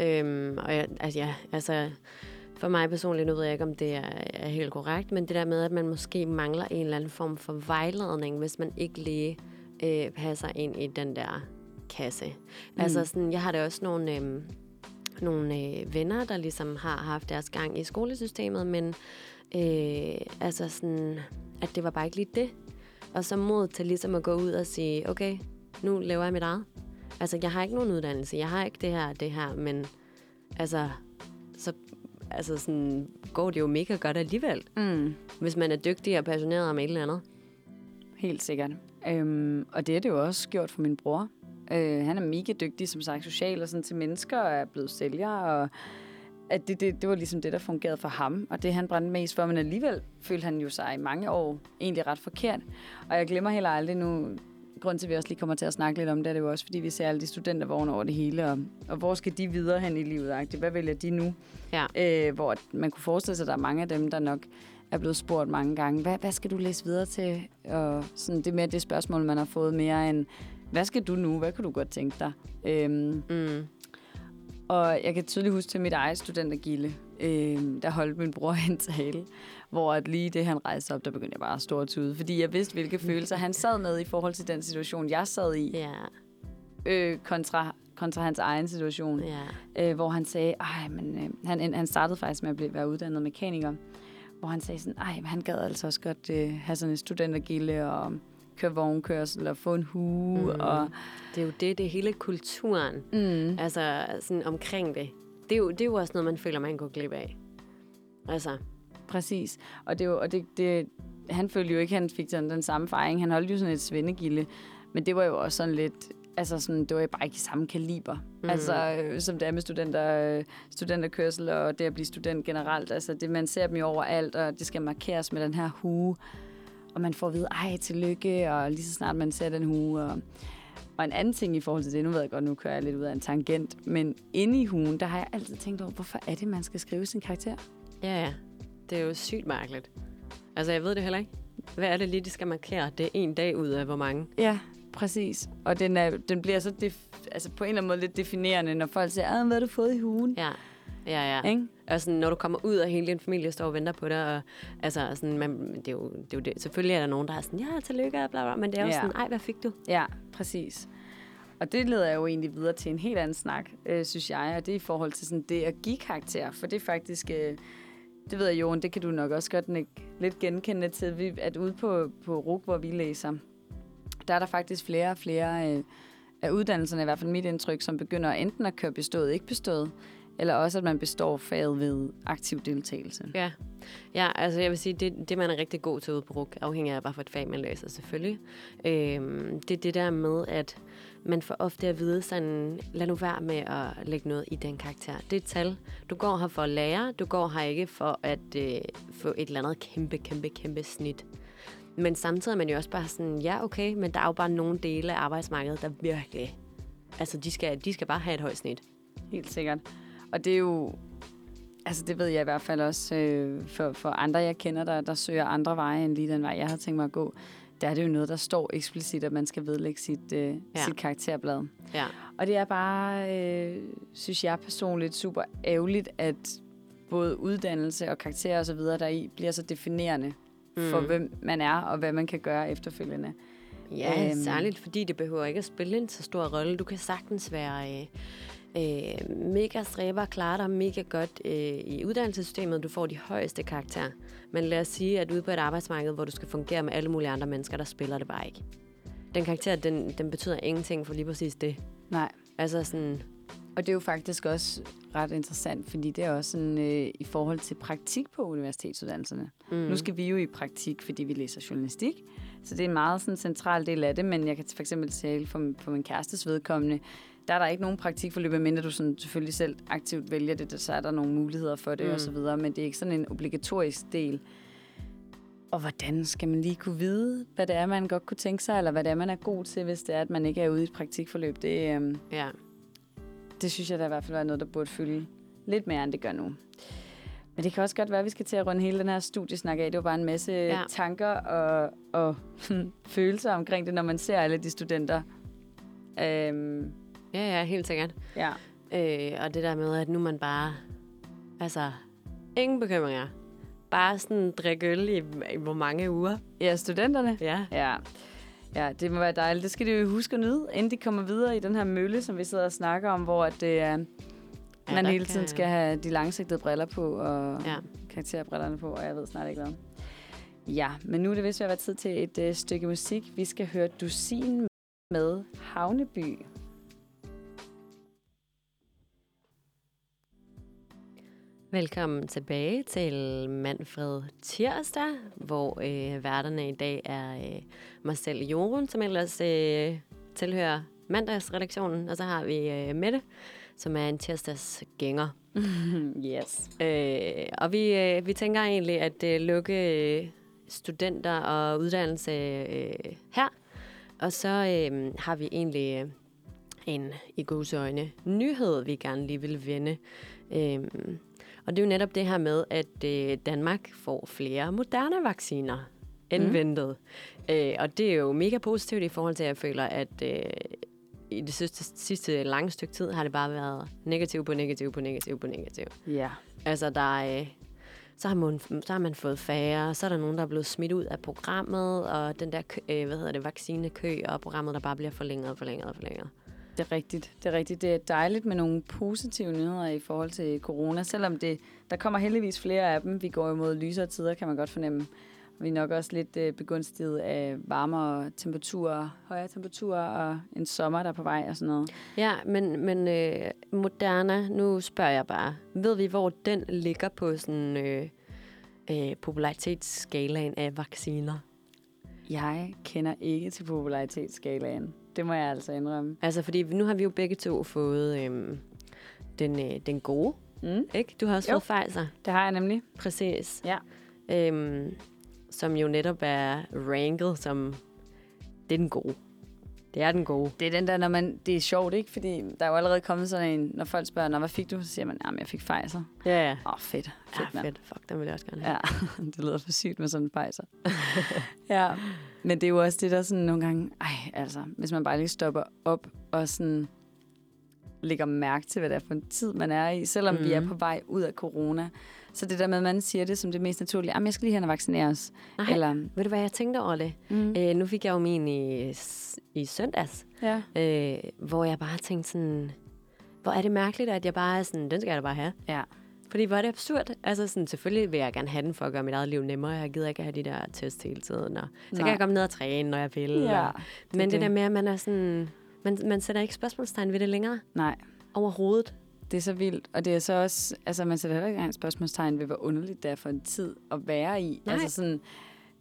Øhm, og jeg, altså, ja, altså, for mig personligt, nu ved jeg ikke, om det er, er helt korrekt, men det der med, at man måske mangler en eller anden form for vejledning, hvis man ikke lige øh, passer ind i den der kasse. Mm. Altså sådan, jeg har da også nogle, øh, nogle øh, venner, der ligesom har haft deres gang i skolesystemet, men øh, altså sådan, at det var bare ikke lige det. Og så mod til ligesom at gå ud og sige, okay, nu laver jeg mit eget. Altså, jeg har ikke nogen uddannelse, jeg har ikke det her det her, men altså, så altså sådan, går det jo mega godt alligevel, Mm. hvis man er dygtig og passioneret om et eller andet. Helt sikkert. Øhm, og det er det jo også gjort for min bror. Øh, han er mega dygtig, som sagt, social og sådan til mennesker, og er blevet sælger, og at det, det, det var ligesom det, der fungerede for ham, og det han brændte mest for, men alligevel følte han jo sig i mange år egentlig ret forkert. Og jeg glemmer heller aldrig nu, grund til, at vi også lige kommer til at snakke lidt om det, er det jo også, fordi vi ser alle de studentervogne over det hele, og, og hvor skal de videre hen i livet? agtigt? Hvad vælger de nu? Ja. Øh, hvor man kunne forestille sig, at der er mange af dem, der nok er blevet spurgt mange gange, hvad, hvad skal du læse videre til? Og sådan, det er mere det spørgsmål, man har fået mere end, hvad skal du nu? Hvad kunne du godt tænke dig? Øhm, Mm. og jeg kan tydeligt huske til mit eget studentergilde, øh, der holdt min bror en tale, hvor at lige det, han rejste op, der begyndte jeg bare at stå og tude, fordi jeg vidste, hvilke følelser han sad med i forhold til den situation, jeg sad i, Ja, øh, kontra, kontra hans egen situation ja. øh, hvor han sagde, men øh, han, han startede faktisk med at blive, være uddannet mekaniker, hvor han sagde sådan, ej, men han gad altså også godt øh, have sådan en studentergilde og køre vognkørsel og få en hue mm. og... Det er jo det, det er hele kulturen, Mm, altså sådan omkring det. Det er, jo, det er jo også noget, man føler, man går glip af. Altså, præcis. Og, det, er jo- og det, det, han følte jo ikke, at han fik sådan den samme fejring. Han holdt jo sådan et svendegilde, men det var jo også sådan lidt... Altså, sådan, det var jo bare ikke i samme kaliber. Mm. Altså, øh, som det er med studenter, øh, studenterkørsel og det at blive student generelt. Altså, det, man ser dem jo overalt, og det skal markeres med den her hue. Og man får at vide, ej, tillykke, og lige så snart man ser den hue. Og, og en anden ting i forhold til det, nu ved jeg godt, nu kører jeg lidt ud af en tangent, men inde i huen, der har jeg altid tænkt over, hvorfor er det, man skal skrive sin karakter? Ja, ja. Det er jo sygt mærkeligt. Altså, jeg ved det heller ikke. Hvad er det lige, de skal markere? Det er en dag ud af hvor mange? Ja, præcis. Og den, er, den bliver så def, altså på en eller anden måde lidt definerende, når folk siger, "Ah, hvad har du fået i ugen? Ja. Ja, ja. Ikke? Og sådan, når du kommer ud, og hele din familie står og venter på dig, og altså, sådan, man, det, er jo, det er jo det. Selvfølgelig er der nogen, der er sådan, ja, tillykke, bla, bla, men det er jo Ja. sådan, ej, hvad fik du? Ja, præcis. Og det leder jo egentlig videre til en helt anden snak, øh, synes jeg, og det er i forhold til sådan det at give karakter, for det er faktisk, øh, det ved jeg jo, det kan du nok også godt lidt genkende til, vi- at ude på, på RUG, hvor vi læser, der er der faktisk flere og flere øh, af uddannelserne, i hvert fald mit indtryk, som begynder enten at køre bestået, ikke bestået, eller også at man består faget ved aktiv deltagelse. Ja. ja, altså jeg vil sige, det, det man er rigtig god til ude på RUG, afhænger af, hvad for et fag man læser selvfølgelig, øhm, det er det der med, at man får ofte at vide sådan, lad nu være med at lægge noget i den karakter. Det er et tal. Du går her for at lære, du går her ikke for at øh, få et eller andet kæmpe, kæmpe, kæmpe snit. Men samtidig er man jo også bare sådan, ja okay, men der er jo bare nogle dele af arbejdsmarkedet, der virkelig, altså de skal, de skal bare have et højt snit. Helt sikkert. Og det er jo, altså det ved jeg i hvert fald også øh, for, for andre, jeg kender, der, der søger andre veje end lige den vej, jeg havde tænkt mig at gå. Der er det jo noget, der står eksplicit, at man skal vedlægge sit, øh, ja. Sit karakterblad. Ja. Og det er bare, øh, synes jeg personligt, super ærgerligt, at både uddannelse og karakterer osv., der i bliver så definerende mm. for, hvem man er og hvad man kan gøre efterfølgende. Ja, Øhm. særligt fordi det behøver ikke at spille en så stor rolle. Du kan sagtens være øh, øh, mega stræber og klare dig mega godt øh, i uddannelsessystemet. Du får de højeste karakterer. Men lad os sige, at ude på et arbejdsmarked, hvor du skal fungere med alle mulige andre mennesker, der spiller det bare ikke. Den karakter, den, den betyder ingenting for lige præcis det. Nej. Altså sådan, Og det er jo faktisk også ret interessant, fordi det er også sådan, øh, i forhold til praktik på universitetsuddannelserne. Mm. Nu skal vi jo i praktik, fordi vi læser journalistik, så det er en meget sådan, central del af det, men jeg kan for eksempel tale for, for min kærestes vedkommende, der er der ikke nogen praktikforløb, mindre du sådan, selvfølgelig selv aktivt vælger det, så er der nogle muligheder for det mm. og så videre, men det er ikke sådan en obligatorisk del. Og hvordan skal man lige kunne vide, hvad det er, man godt kunne tænke sig, eller hvad det er, man er god til, hvis det er, at man ikke er ude i et praktikforløb? Det, øhm, ja. Det synes jeg da i hvert fald var noget, der burde fylde lidt mere, end det gør nu. Men det kan også godt være, at vi skal til at runde hele den her studiesnak af. Det var bare en masse ja. Tanker og, og *laughs* følelser omkring det, når man ser alle de studenter. Øhm, Ja, ja, helt sikkert. ja. Øh, og det der med, at nu man bare... Altså, ingen bekymringer. Bare sådan drikke øl i, i hvor mange uger. ja, studenterne. Ja. Ja. Ja, det må være dejligt. Det skal de jo huske at nyde, inden de kommer videre i den her mølle, som vi sidder og snakker om, hvor at det er, Ja, man hele kan- tiden skal have de langsigtede briller på, og Ja. karakterbrillerne på, og jeg ved snart ikke hvad. Ja, men nu er det vist ved at være tid til et øh, stykke musik. Vi skal høre Dusin med Havneby. Velkommen tilbage til Manfred Tirsdag, hvor øh, værterne i dag er øh, selv, Jorun, som ellers øh, tilhører mandagsredaktionen, og så har vi øh, Mette, som er en tirsdagsgænger. *laughs* yes. Øh, og vi, øh, vi tænker egentlig at øh, lukke øh, studenter og uddannelse øh, her, og så øh, har vi egentlig øh, en i øjne nyhed, vi gerne lige vil vende. Øh, og det er jo netop det her med, at øh, Danmark får flere moderne vacciner end mm. ventet. Øh, og det er jo mega positivt i forhold til, at jeg føler, at øh, i det sidste, sidste lange stykke tid har det bare været negativ på negativ på negativ på negativ. Ja. Altså, der er, øh, så, har man, så har man fået færre, så er der nogen, der er blevet smidt ud af programmet, og den der øh, hvad hedder det, vaccinekø, og programmet, der bare bliver forlænget og forlænget og forlænget. Det er rigtigt. Det er rigtigt. Det er dejligt med nogle positive nyheder i forhold til corona, selvom det, der kommer heldigvis flere af dem. Vi går imod lysere tider, kan man godt fornemme. Vi er nok også lidt øh, begunstiget af varmere temperaturer, højere temperaturer og en sommer, der er på vej og sådan noget. Ja, men, men øh, Moderna, nu spørger jeg bare, ved vi, hvor den ligger på sådan øh, øh, popularitetsskalaen af vacciner? Jeg kender ikke til popularitetsskalaen. Det må jeg altså indrømme. Altså, fordi nu har vi jo begge to fået øh, den, øh, den gode, Mm. ikke? Du har også Jo. fået Pfizer. Det har jeg nemlig. Præcis. Ja. Øhm, som jo netop er ranket som, det er den gode. Det er den gode. Det er den der, når man, det er sjovt, ikke? Fordi der er jo allerede kommet sådan en, når folk spørger, Nå, hvad fik du? Så siger man, jamen, jeg fik Pfizer. Ja, ja. Åh, oh, fedt. Fedt, Ja, fedt. Fuck, den vil jeg også gerne have. Ja, *laughs* det lyder for sygt med sådan en Pfizer. *laughs* ja, men det er jo også det, der sådan nogle gange... Ej, altså, hvis man bare lige stopper op og sådan lægger mærke til, hvad det er for en tid, man er i, selvom mm. vi er Mhm. på vej ud af corona. Så det der med, at man siger det som det mest naturlige, jamen, jeg skal lige hen og vaccineres. Nej, Eller, ved du hvad, jeg tænkte over det? mm, Øh, nu fik jeg jo min i, i søndags, ja. øh, hvor jeg bare tænkte sådan, hvor er det mærkeligt, at jeg bare er sådan, den skal jeg da bare have. ja. Fordi hvor er det absurd. Altså sådan, selvfølgelig vil jeg gerne have den for at gøre mit eget liv nemmere. Jeg gider ikke have de der test hele tiden. Og så Nej. kan jeg komme ned og træne, når jeg vil. Ja, og, men det, det. der med, at man er sådan... Man, man sætter ikke spørgsmålstegn ved det længere Nej, overhovedet. Det er så vildt. Og det er så også, altså man sætter heller ikke engang spørgsmålstegn ved, hvor underligt det er for en tid at være i. Nej. Altså sådan,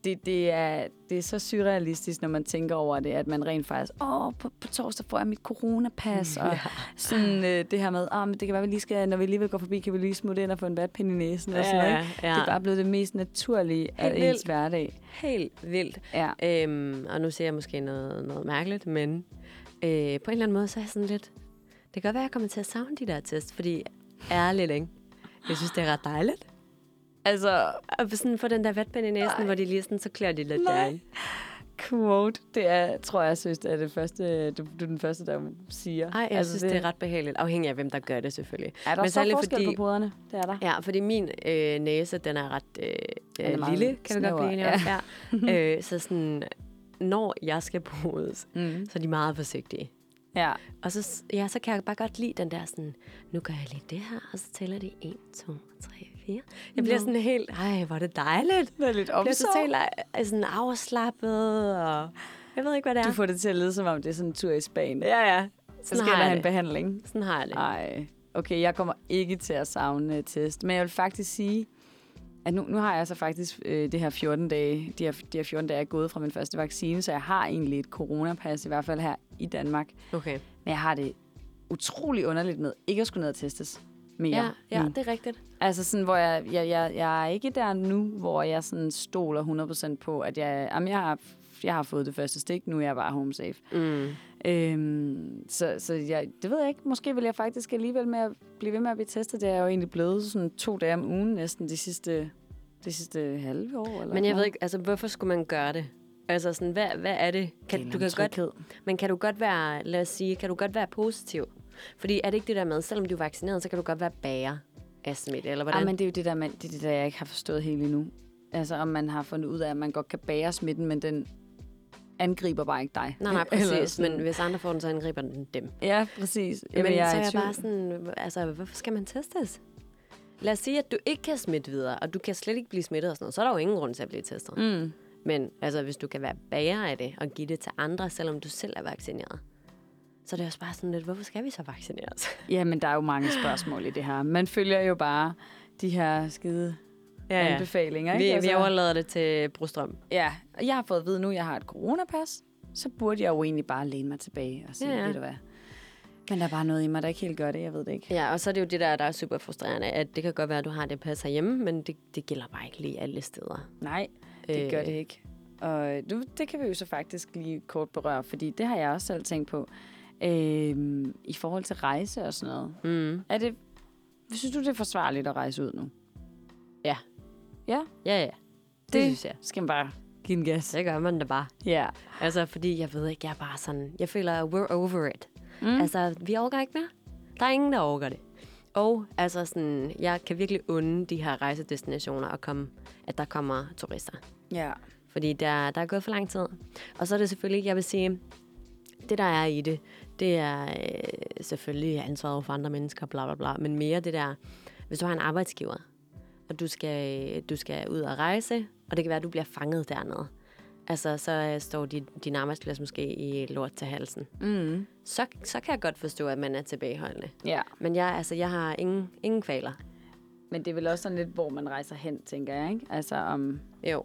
det, det, er, det er så surrealistisk, når man tænker over det, at man rent faktisk, åh, på, på torsdag får jeg mit coronapas, og sådan øh, det her med, åh, men det kan være, vi lige skal, når vi lige vil gå forbi, kan vi lige smutte ind og få en vatpind i næsen, og sådan noget, ja. Det er bare blevet det mest naturlige af Helt ens vildt. hverdag. Helt vildt. Ja. Øhm, og nu siger jeg måske noget, noget mærkeligt, men øh, på en eller anden måde, så er jeg sådan lidt... Det kan godt være, at jeg kommer til at savne de der test, fordi ærligt, ikke? Jeg synes, det er ret dejligt. Altså, Og sådan få den der vatpind i næsen, hvor de lige sådan, så klør de lidt Nej. derinde. quote, det er, tror jeg, synes, det er det første, du, du er den første, der siger. Ej, jeg altså, synes, det... det er ret behageligt. Afhængig af, hvem der gør det, selvfølgelig. Er der Men så forskel fordi- på poderne? Det er der. Ja, fordi min øh, næse, den er ret øh, er øh, meget lille, kan vi godt snæver, blive enige om. Ja. øh, så sådan, når jeg skal podes, Mm. så er de meget forsigtige. Ja. Og så, ja, så kan jeg bare godt lide den der sådan, nu gør jeg lige det her, og så tæller de 1, 2, 3, 4. Jeg bliver sådan helt, ej, hvor er det dejligt. Det er lidt Jeg bliver omsorg. totalt øh, sådan afslappet, og jeg ved ikke, hvad det er. Du får det til at lyde, som om det er sådan en tur i Spanien. Ja, ja. Så Sådan skal der have en behandling. Sådan har jeg det. Nej. Okay, jeg kommer ikke til at savne øh, test. Men jeg vil faktisk sige, at nu, nu har jeg så faktisk øh, det her 14 dage, de her, de her 14 dage er gået fra min første vaccine, så jeg har egentlig et coronapas, i hvert fald her i Danmark. Okay. Men jeg har det utrolig underligt med ikke at skulle ned og testes mere. Ja, ja, nu. det er rigtigt. Altså sådan, hvor jeg, jeg, jeg, jeg er ikke der nu, hvor jeg sådan stoler 100% på, at jeg, jamen jeg, har, jeg har fået det første stik, nu er jeg bare home safe. Mm. Øhm, så så jeg, det ved jeg ikke. Måske vil jeg faktisk alligevel med at blive ved med at blive testet. Det er jo egentlig blevet sådan to dage om ugen næsten de sidste, de sidste halve år. Eller Men jeg noget. ved ikke, altså, hvorfor skulle man gøre det? Altså, sådan, hvad, hvad er det? Kan, Det er du kan en godt, tryghed. men kan du godt være, lad os sige, kan du godt være positiv? Fordi er det ikke det der med, selvom du er vaccineret, så kan du godt være bærer af smitte, eller hvordan? Ah, men det er jo det der, man, det er det der, jeg ikke har forstået helt endnu. Altså, om man har fundet ud af, at man godt kan bære smitten, men den angriber bare ikke dig. Nej, nej, præcis. Men hvis andre får den, så angriber den dem. Ja, præcis. Jamen, jeg så er jeg bare sådan, altså, hvorfor skal man testes? Lad os sige, at du ikke kan smitte videre, og du kan slet ikke blive smittet og sådan noget, så er der jo ingen grund til at blive testet. Mm. Men altså, hvis du kan være bærer af det, og give det til andre, selvom du selv er vaccineret, så er det også bare sådan lidt, hvorfor skal vi så vaccineres? Ja, men der er jo mange spørgsmål i det her. Man følger jo bare de her skide ja, ja. anbefalinger. Ikke? Vi, vi overlader det til Brostrøm. Ja, og jeg har fået at vide nu, at jeg har et coronapas. Så burde jeg jo egentlig bare læne mig tilbage og sige, Ja, ja, ved du hvad. Men der er bare noget i mig, der ikke helt gør det. Jeg ved det ikke. Ja, og så er det jo det der, der er super frustrerende, at det kan godt være, at du har det pas herhjemme, men det, det gælder bare ikke lige alle steder. Nej, det Øh. gør det ikke. Og nu, det kan vi jo så faktisk lige kort berøre, fordi det har jeg også selv tænkt på. Øhm, I forhold til rejse og sådan noget. Mm. Er det, synes du, det er forsvarligt at rejse ud nu? Ja. Ja, Ja, ja. Det, det synes jeg. skal man bare give en gas. Det gør man da bare. Ja. Altså, fordi jeg ved ikke, jeg er bare sådan... Jeg føler, we're over it. Mm. Altså, vi overgår ikke mere. Der er ingen, der overgår det. Og altså sådan, jeg kan virkelig unde de her rejsedestinationer at komme, at der kommer turister. Ja. Fordi der, der er gået for lang tid. Og så er det selvfølgelig, jeg vil sige, det der er i det, det er øh, selvfølgelig ansvaret for andre mennesker, bla bla bla, men mere det der, hvis du har en arbejdsgiver, og du skal, du skal ud og rejse, og det kan være, at du bliver fanget dernede. Altså, så øh, står din, din arbejdsplads måske i lort til halsen. Mm. Så, så kan jeg godt forstå, at man er tilbageholdende. Ja. Men jeg, altså, jeg har ingen, ingen kvaler. Men det er vel også sådan lidt, hvor man rejser hen, tænker jeg, ikke? Altså om, Jo.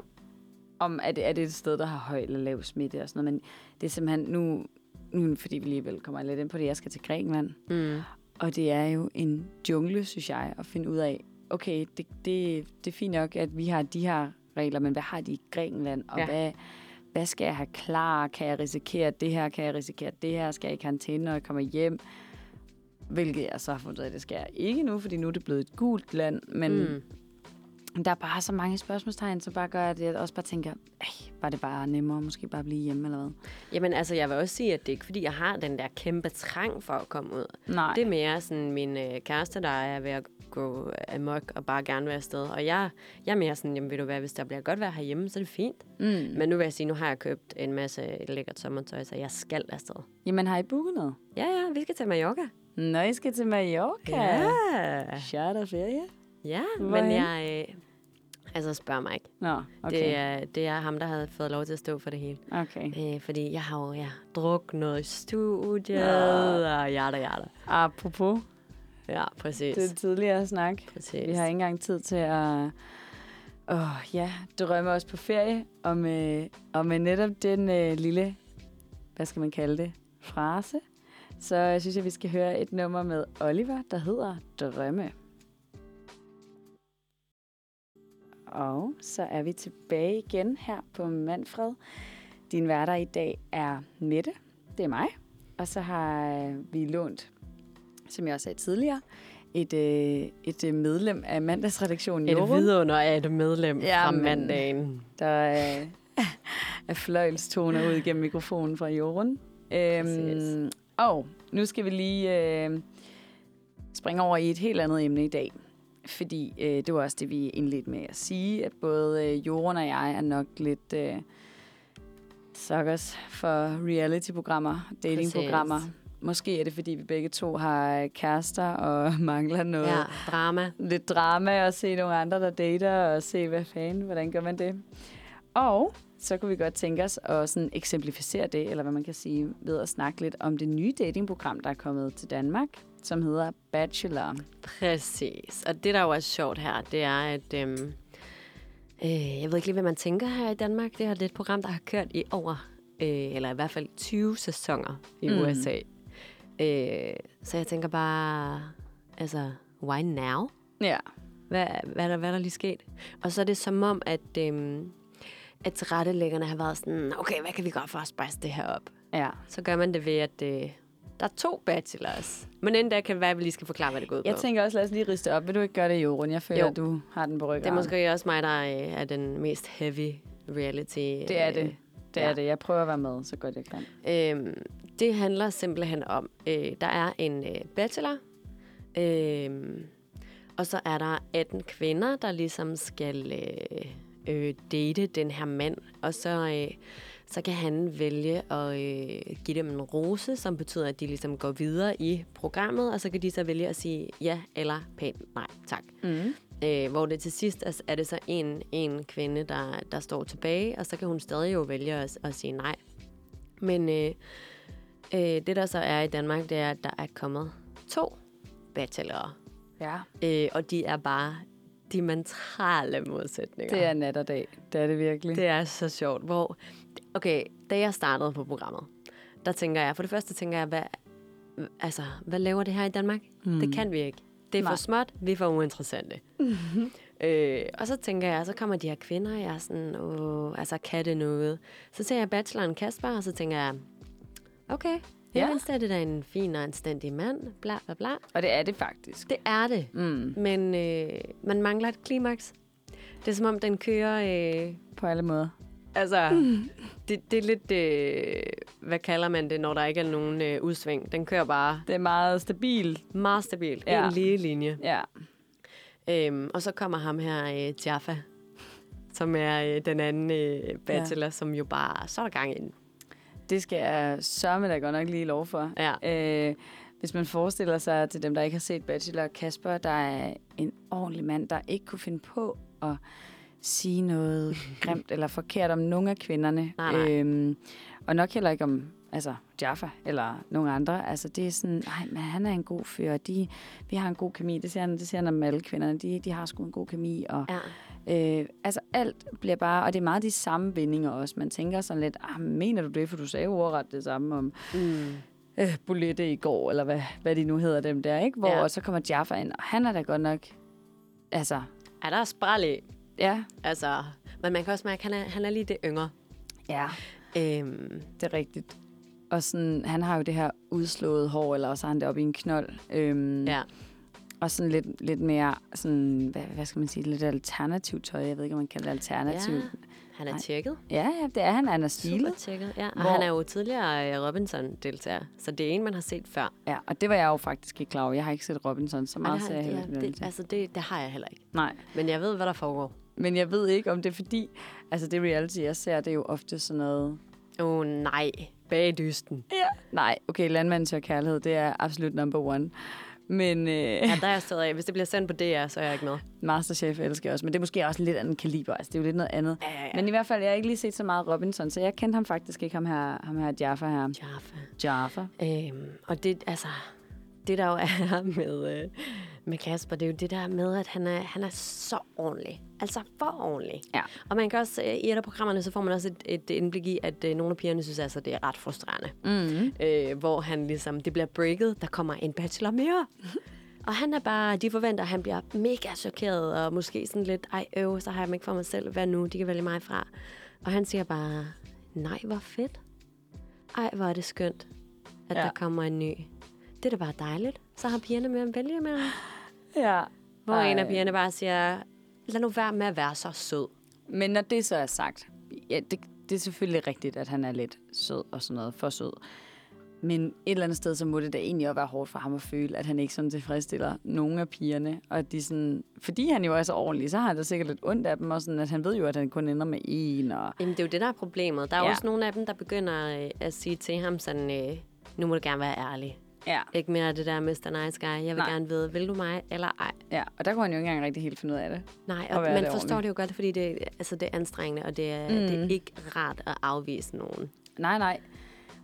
om er, det, er det et sted, der har høj eller lav smitte og sådan noget. Men det er simpelthen nu, nu fordi vi alligevel kommer lidt ind på det, jeg skal til Grækenland. Mm. Og det er jo en jungle, synes jeg, at finde ud af, okay, det, det, det er fint nok, at vi har de her regler, men hvad har de i Grækenland? Og Ja. hvad, hvad skal jeg have klar? Kan jeg risikere det her? Kan jeg risikere det her? Skal jeg i karantæne, når jeg kommer hjem? Hvilket jeg så har fundet ud af, det skal jeg ikke nu, fordi nu er det blevet et gult land. Men mm. der er bare så mange spørgsmålstegn, som bare gør, at jeg også bare tænker, var det bare nemmere måske bare blive hjemme eller hvad? Jamen altså, jeg vil også sige, at det er ikke fordi, jeg har den der kæmpe trang for at komme ud. Nej. Det er mere sådan min øh, kæreste, der er ved at gå amok og bare gerne være afsted. Og jeg, jeg er mere sådan, jamen ved du hvad, hvis der bliver godt vejr herhjemme, så er det fint. Mm. Men nu vil jeg sige, nu har jeg købt en masse lækkert sommertøj, så jeg skal afsted. Jamen, har I booket noget? Ja, ja, vi skal til Mallorca. Nå, I skal til Mallorca. Ja, Charterferie. ja men Hvorhen? jeg... Øh, altså, spørg mig ikke. Nå, okay. Det, er, det er ham, der havde fået lov til at stå for det hele. Okay. Øh, fordi jeg har jo ja, drukket noget i studiet, og jada, jada. Apropos, Ja, præcis. det tidligere snak. præcis. Vi har ikke engang tid til at åh, ja, drømme os på ferie. Og med, og med netop den øh, lille, hvad skal man kalde det, frase, så jeg synes jeg, vi skal høre et nummer med Oliver, der hedder Drømme. Og så er vi tilbage igen her på Manfred. Din værter i dag er Mette, det er mig. Og så har øh, vi lånt, som jeg også sagde tidligere, et, øh, et øh, medlem af mandagsredaktionen Et Jorun, vidunder af et medlem Ja, fra mandagen. der øh, *laughs* er fløjlstoner ud gennem mikrofonen fra Jorun. Øhm, og nu skal vi lige øh, springe over i et helt andet emne i dag. Fordi øh, det var også det, vi indledte med at sige, at både øh, Jorun og jeg er nok lidt øh, suckers for reality-programmer, dating-programmer. Præcis. Måske er det, fordi vi begge to har kærester og *laughs* mangler noget Ja, drama. lidt drama og se nogle andre, der dater, og se, hvad fanden, hvordan gør man det? Og så kunne vi godt tænke os at sådan eksemplificere det, eller hvad man kan sige, ved at snakke lidt om det nye datingprogram, der er kommet til Danmark, som hedder Bachelor. Præcis. Og det, der jo er sjovt her, det er, at... Øhm, øh, jeg ved ikke lige, hvad man tænker her i Danmark. Det her det er et program, der har kørt i over, øh, eller i hvert fald 20 sæsoner i Mm. mm. USA. Øh, så jeg tænker bare, altså, why now? Ja. Hvad, hvad, er der, hvad er der lige sket? Og så er det som om, at, øhm, at tilrettelæggerne har været sådan, okay, hvad kan vi gøre for at spice det her op? Ja. Så gør man det ved, at øh, der er to bachelors. Men inden da kan det være, at vi lige skal forklare, hvad det går ud Jeg på. tænker også, lad os lige riste op. Vil du ikke gøre det, Jorun? Jeg føler, Jo. at du har den på ryggen. Det er måske også mig, der øh, er den mest heavy reality. Det er det. Det er ja. det. Jeg prøver at være med, så godt jeg kan. Øhm, det handler simpelthen om, øh, der er en øh, bachelor, øh, og så er der 18 kvinder, der ligesom skal øh, øh, date den her mand, og så, øh, så kan han vælge at øh, give dem en rose, som betyder, at de ligesom går videre i programmet, og så kan de så vælge at sige ja eller pænt nej, tak. Mm. Øh, hvor det til sidst er, er det så en, en kvinde, der, der står tilbage, og så kan hun stadig jo vælge at, at sige nej. Men øh, øh, det, der så er i Danmark, det er, at der er kommet to bachelorer. Ja. Øh, og de er bare diametrale modsætninger. Det er nat og dag. Det er det virkelig. det er så sjovt. Hvor, okay, da jeg startede på programmet, der tænker jeg, for det første tænker jeg, hvad, altså, hvad laver det her i Danmark? Mm. Det kan vi ikke. Det er Nej. for småt, vi er for uinteressante. *laughs* øh, og så tænker jeg, så kommer de her kvinder, og jeg er sådan, åh, altså kan det noget? Så ser jeg bacheloren Kasper, og så tænker jeg, okay, Ja. mindst er det da en fin og anstændig mand, bla bla bla. Og det er det faktisk. Det er det, Mm. men øh, man mangler et klimaks. Det er som om, den kører... Øh, På alle måder. Altså, det, det er lidt, øh, hvad kalder man det, når der ikke er nogen øh, udsving. Den kører bare Det er meget stabilt. meget stabilt. Ja. Ja. En lige linje. Ja. Øhm, og så kommer ham her, øh, Jaffa, som er øh, den anden øh, bachelor, ja. som jo bare, så er der gang i den. Det skal jeg sørme da godt nok lige lov for. Ja. Øh, hvis man forestiller sig til dem, der ikke har set Bachelor, Kasper, der er en ordentlig mand, der ikke kunne finde på at sige noget *laughs* grimt eller forkert om nogle af kvinderne. Nej, nej. Øhm, og nok heller ikke om altså Jaffa eller nogen andre. Altså det er sådan, nej, men han er en god fyr, og de, vi har en god kemi. Det siger han, det siger han om alle kvinderne. De, de har sgu en god kemi, og Ja. Øh, altså alt bliver bare, og det er meget de samme vendinger også. Man tænker sådan lidt, ah, mener du det, for du sagde jo ordret det samme om Mm. øh, Bolette i går, eller hvad, hvad de nu hedder dem der, ikke? Hvor Ja. ja. så kommer Jaffa ind, og han er da godt nok, altså, Er der spræl i? ja, Altså, men man kan også mærke, at han er, han er lige det yngre. Ja, Øhm, det er rigtigt. Og sådan, han har jo det her udslået hår, eller også har han det oppe i en knold. Øhm, ja. Og sådan lidt, lidt mere, sådan, hvad, hvad skal man sige, lidt alternativt tøj. Jeg ved ikke, om man kalder det alternativt. Ja, han er tjekket. Ja, ja, det er han. Han er Super stilet. tjekket, ja. Og Hvor- han er jo tidligere øh, Robinson-deltager, så det er en, man har set før. Ja, og det var jeg jo faktisk ikke klar over. Jeg har ikke set Robinson så meget, så jeg heller ikke det, det, altså det, det har jeg heller ikke. Nej, Men jeg ved, hvad der foregår. men jeg ved ikke, om det er fordi... Altså, det reality, jeg ser, det er jo ofte sådan noget... Åh oh, nej, bag dysten. Ja. Nej, okay, Landmanden søger kærlighed, det er absolut number one. Men øh, Ja, der er jeg stadig af. Hvis det bliver sendt på DR, så er jeg ikke med. Masterchef elsker jeg også, men det er måske også en lidt anden kaliber. Altså, det er jo lidt noget andet. Ja, ja, ja. Men i hvert fald, jeg har ikke lige set så meget Robinson, så jeg kendte ham faktisk ikke, ham her, ham her Jaffa her. Jaffa. Jaffa. Øhm, og det, altså, det der jo er *laughs* med, øh, med Kasper, det er jo det der med, at han er, han er så ordentlig. Altså for ordentlig. Ja. Og man kan også, øh, i et af programmerne, så får man også et, et indblik i, at øh, nogle af pigerne synes altså, det er ret frustrerende. Mm. øh, hvor han ligesom, det bliver breaket, der kommer en bachelor mere. *laughs* Og han er bare, de forventer, at han bliver mega chokeret, og måske sådan lidt, ej øv, så har jeg dem ikke for mig selv, hvad nu, de kan vælge mig fra. Og han siger bare, nej, hvor fedt. Ej, hvor er det skønt, at ja. der kommer en ny. Det er da bare dejligt. Så har pigerne med at vælge med Ja. Hvor Ej. en af pigerne bare siger, lad nu være med at være så sød. Men når det så er sagt, ja, det, det er selvfølgelig rigtigt, at han er lidt sød og sådan noget, for sød. Men et eller andet sted, så må det da egentlig også være hårdt for ham at føle, at han ikke sådan tilfredsstiller nogen af pigerne. Og at de sådan, fordi han jo er så ordentlig, så har han da sikkert lidt ondt af dem, og sådan, at han ved jo, at han kun ender med en. Og, Jamen, det er jo det, der er problemet. Der er ja. også nogle af dem, der begynder øh, at sige til ham sådan, øh, nu må du gerne være ærlig. Ja, Ikke mere det der Mr. Nice Guy. Jeg vil Nej. Gerne vide, vil du mig eller ej? ja, og der kunne han jo ikke engang rigtig helt finde ud af det. Nej, Og man det forstår ordentligt. det jo godt, fordi det, altså, det er anstrengende, og det er, mm. det er ikke rart at afvise nogen. Nej, nej.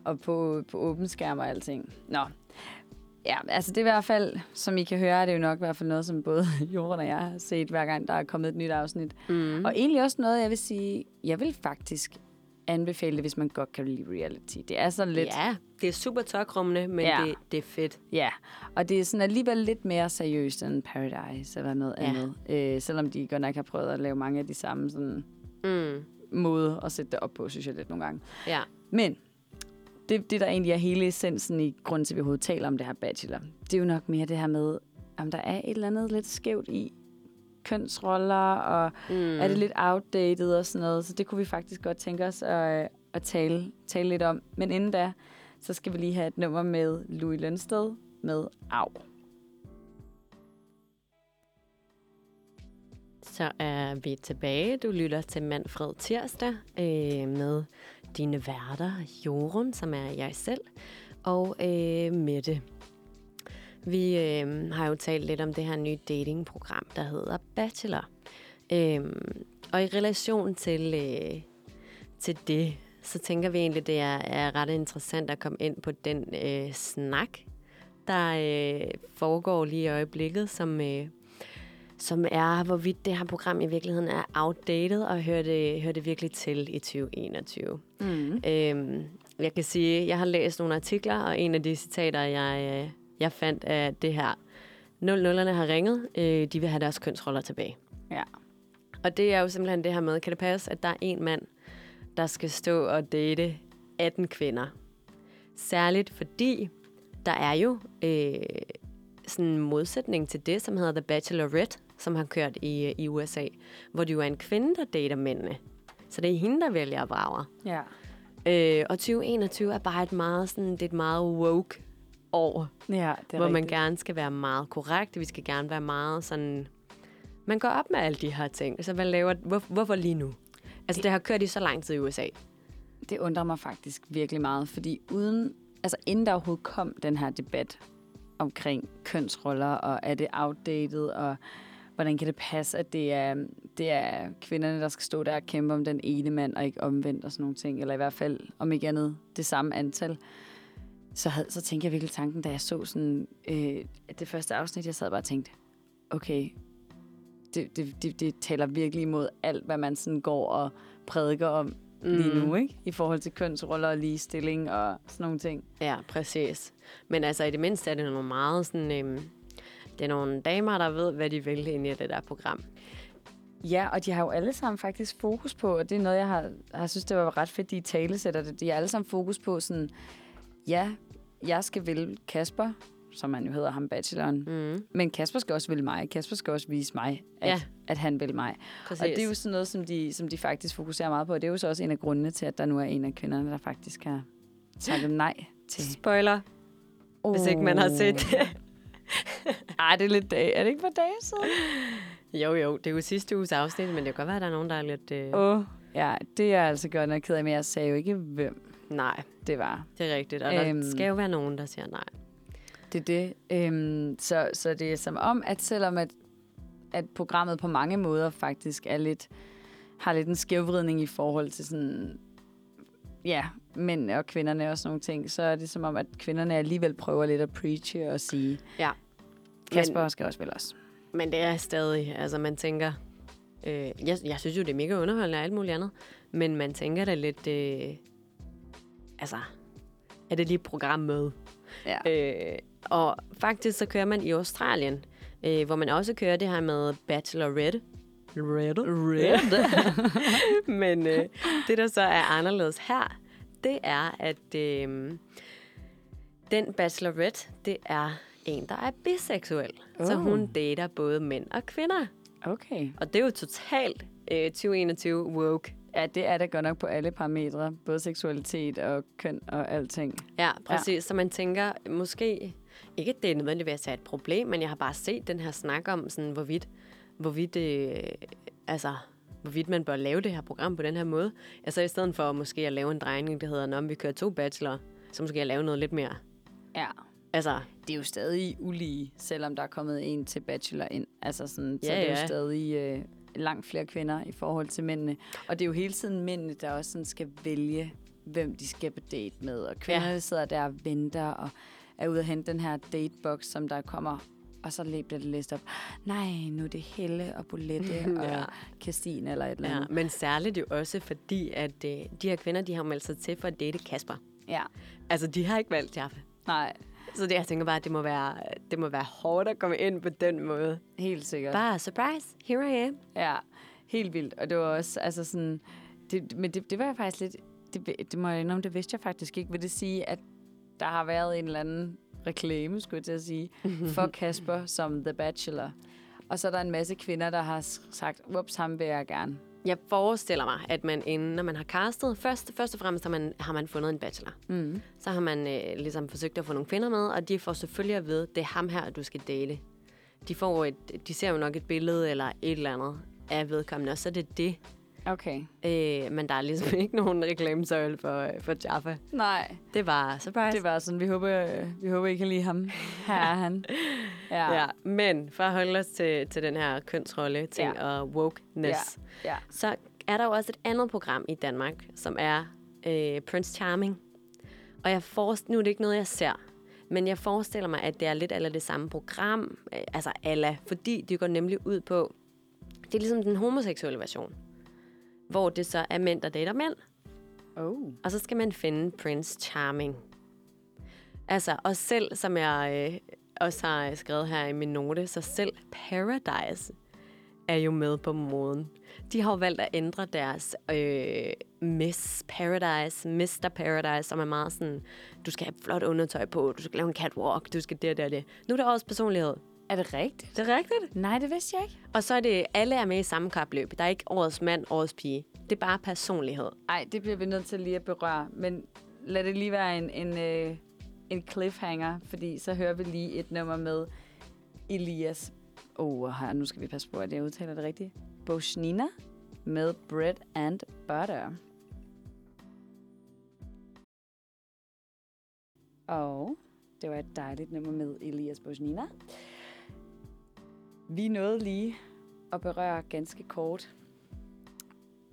Og på, på åben skærm og alting. Nå. Ja, altså det er i hvert fald, som I kan høre, er det jo nok i hvert fald noget, som både *laughs* Jorden og jeg har set, hver gang der er kommet et nyt afsnit. Mm. Og egentlig også noget, jeg vil sige, jeg vil faktisk anbefale det, hvis man godt kan lide reality. Det er sådan lidt... Ja, det er super tokrummende, men Ja. det, det er fedt. Ja, og det er sådan alligevel lidt mere seriøst end Paradise eller noget Ja. andet. Øh, selvom de godt nok har prøvet at lave mange af de samme sådan, Mm. måde at sætte det op på, synes jeg lidt nogle gange. Ja. Men det, det, der egentlig er hele essensen i grund til, at vi overhovedet taler om det her bachelor, det er jo nok mere det her med, om der er et eller andet lidt skævt i kønsroller, og mm. er det lidt outdated og sådan noget. Så det kunne vi faktisk godt tænke os at, at tale, tale lidt om. Men inden da, så skal vi lige have et nummer med Louis Lønsted med Au. Så er vi tilbage. Du lytter til Manfred Tirsdag øh, med dine værter, Jorun, som er jeg selv, og øh, Mette. Vi øh, har jo talt lidt om det her nye datingprogram, der hedder Bachelor. Øh, og i relation til, øh, til det, så tænker vi egentlig, det er, er ret interessant at komme ind på den øh, snak, der øh, foregår lige i øjeblikket, som... Øh, som er, hvorvidt det her program i virkeligheden er outdated, og hører det, hører det virkelig til i 2021. Mm. Øhm, jeg kan sige, jeg har læst nogle artikler, og en af de citater, jeg, øh, jeg fandt af det her, 00'erne har ringet, øh, de vil have deres kønsroller tilbage. Ja. Og det er jo simpelthen det her med, kan det passe, at der er en mand, der skal stå og date 18 kvinder? Særligt fordi, der er jo øh, sådan en modsætning til det, som hedder The Bachelorette, som har kørt i, i USA, hvor det jo er en kvinde, der dater mændene. Så det er hende, der vælger at vrage. Ja. Øh, og 2021 er bare et meget, sådan, det er et meget woke år, Ja, det er hvor man rigtigt. gerne skal være meget korrekt. Vi skal gerne være meget sådan... Man går op med alle de her ting. Så hvad laver... Hvor, hvorfor lige nu? Altså, det har kørt i så lang tid i USA. Det undrer mig faktisk virkelig meget, fordi uden, altså inden der overhovedet kom den her debat omkring kønsroller, og er det outdated, og hvordan kan det passe, at det er, det er kvinderne, der skal stå der og kæmpe om den ene mand, og ikke omvendt og sådan nogle ting, eller i hvert fald, om ikke andet, det samme antal. Så, havde, så tænkte jeg virkelig tanken, da jeg så sådan, øh, at det første afsnit, jeg sad bare og tænkte, okay, det, det, det, det taler virkelig imod alt, hvad man sådan går og prædiker om lige nu, ikke? I forhold til kønsroller og ligestilling og sådan nogle ting. Ja, præcis. Men altså, i det mindste er det nogle meget sådan... Øhm, det er nogle damer, der ved, hvad de vil ind i det der program. Ja, og de har jo alle sammen faktisk fokus på, og det er noget, jeg har, har synes, det var ret fedt, de tale sætter det. De har alle sammen fokus på sådan, ja, jeg skal vælge Kasper, som han jo hedder ham bacheloren, Mm. men Kasper skal også vælge mig. Kasper skal også vise mig, at, Ja. at han vil mig. Præcis. Og det er jo sådan noget, som de, som de faktisk fokuserer meget på, og det er jo så også en af grundene til, at der nu er en af kvinderne, der faktisk har takket *gasps* nej til. Spoiler, hvis ikke man har set det. Ej, det er lidt dag. Er det ikke for dage siden? jo, jo, det er jo sidste uges afsnit, men det kan godt være, at der er nogen, der er lidt... Øh... Åh, oh, ja, det er jeg altså godt nok ked af, men jeg sagde jo ikke, hvem Nej, det var. det er rigtigt. Og der Øhm. skal jo være nogen, der siger nej. Det er det. Øhm, så, så det er som om, at selvom at, at programmet på mange måder faktisk er lidt, har lidt en skævvridning i forhold til sådan, ja, mænd og kvinderne og sådan nogle ting, så er det som om, at kvinderne alligevel prøver lidt at preache og sige, Ja. Kasper men, skal også vel også. Men det er stadig, altså man tænker... Øh, jeg, jeg synes jo, det er mega underholdende og alt muligt andet. Men man tænker da lidt... Øh, altså, er det lige et program med? Ja. Øh, og faktisk så kører man i Australien, øh, hvor man også kører det her med Bachelorette. Red. Red. *laughs* Men øh, det, der så er anderledes her, det er, at øh, den Bachelorette, det er en, der er biseksuel. Oh. Så hun dater både mænd og kvinder. Okay. Og det er jo totalt øh, 2021 woke. Ja, det er det godt nok på alle parametre. Både seksualitet og køn og alting. Ja, præcis. Ja. Så man tænker, måske ikke, at det er nødvendigvis er et problem, men jeg har bare set den her snak om, sådan, hvorvidt, hvorvidt, øh, altså, hvorvidt man bør lave det her program på den her måde. Altså i stedet for måske at lave en drejning, der hedder, om vi kører to bachelor, så måske at lave noget lidt mere. Ja. Altså, Det er jo stadig ulige, selvom der er kommet en til bachelor ind. Altså sådan, så Ja, det er jo ja. stadig øh, langt flere kvinder i forhold til mændene. Og det er jo hele tiden mændene, der også sådan skal vælge, hvem de skal på date med. Og kvinderne ja. sidder der og venter og er ude at hente den her datebox, som der kommer. Og så bliver det læst op. Nej, nu er det Helle og Bolette *laughs* Ja. og Christine eller et eller ja. andet. Men særligt jo også fordi, at øh, de her kvinder, de har meldt sig til for at date Kasper. Ja. Altså, de har ikke valgt Jaffe. Nej, Så det, jeg tænker bare, at det må, være, det må være hårdt at komme ind på den måde. helt sikkert. Bare, surprise, here I am. Ja, helt vildt. Og det var også, altså sådan, det, men det, det var jeg faktisk lidt, det, det må jeg indrømme, det vidste jeg faktisk ikke. Vil det sige, at der har været en eller anden reklame, skulle jeg til at sige, *laughs* for Kasper som The Bachelor. Og så er der en masse kvinder, der har sagt, whoops, ham vil jeg gerne. Jeg forestiller mig, at man inden, når man har castet, først, først og fremmest har man, har man fundet en bachelor. Mm. Så har man øh, ligesom forsøgt at få nogle kvinder med, og de får selvfølgelig at vide, det er ham her, du skal date. De, får et, de ser jo nok et billede eller et eller andet af vedkommende, og så er det det. Okay. Øh, men der er ligesom ikke nogen reklamesøjle for, for Jaffa. Nej, Det var surprise. det var sådan, vi håber, øh, vi håber, I kan lide ham. Her er han. *laughs* Ja. Ja, men for at holde os til, til den her kønsrolle ting Ja. og wokeness, ja. så er der jo også et andet program i Danmark, som er øh, Prince Charming. Og jeg forest, nu er det ikke noget, jeg ser, men jeg forestiller mig, at det er lidt eller det samme program, øh, altså alla, fordi det går nemlig ud på, det er ligesom den homoseksuelle version, hvor det så er mænd, der dater mænd, Oh. og så skal man finde Prince Charming. Altså, og selv, som jeg øh, også har skrevet her i min note, så selv Paradise er jo med på moden. De har jo valgt at ændre deres øh, Miss Paradise, Mr. Paradise, som er meget sådan, du skal have flot undertøj på, du skal lave en catwalk, du skal det og det og det. Nu er der også personlighed. Er det rigtigt? Det er rigtigt. Nej, det vidste jeg ikke. Og så er det, alle er med i samme kapløb. Der er ikke årets mand, årets pige. Det er bare personlighed. Ej, det bliver vi nødt til lige at berøre. Men lad det lige være en, en, øh, en cliffhanger, fordi så hører vi lige et nummer med Elias. Oh, nu skal vi passe på, at jeg udtaler det rigtigt. Bosnina med Bread and Butter. Og det var et dejligt nummer med Elias Bosnina. Vi nåede lige at berøre ganske kort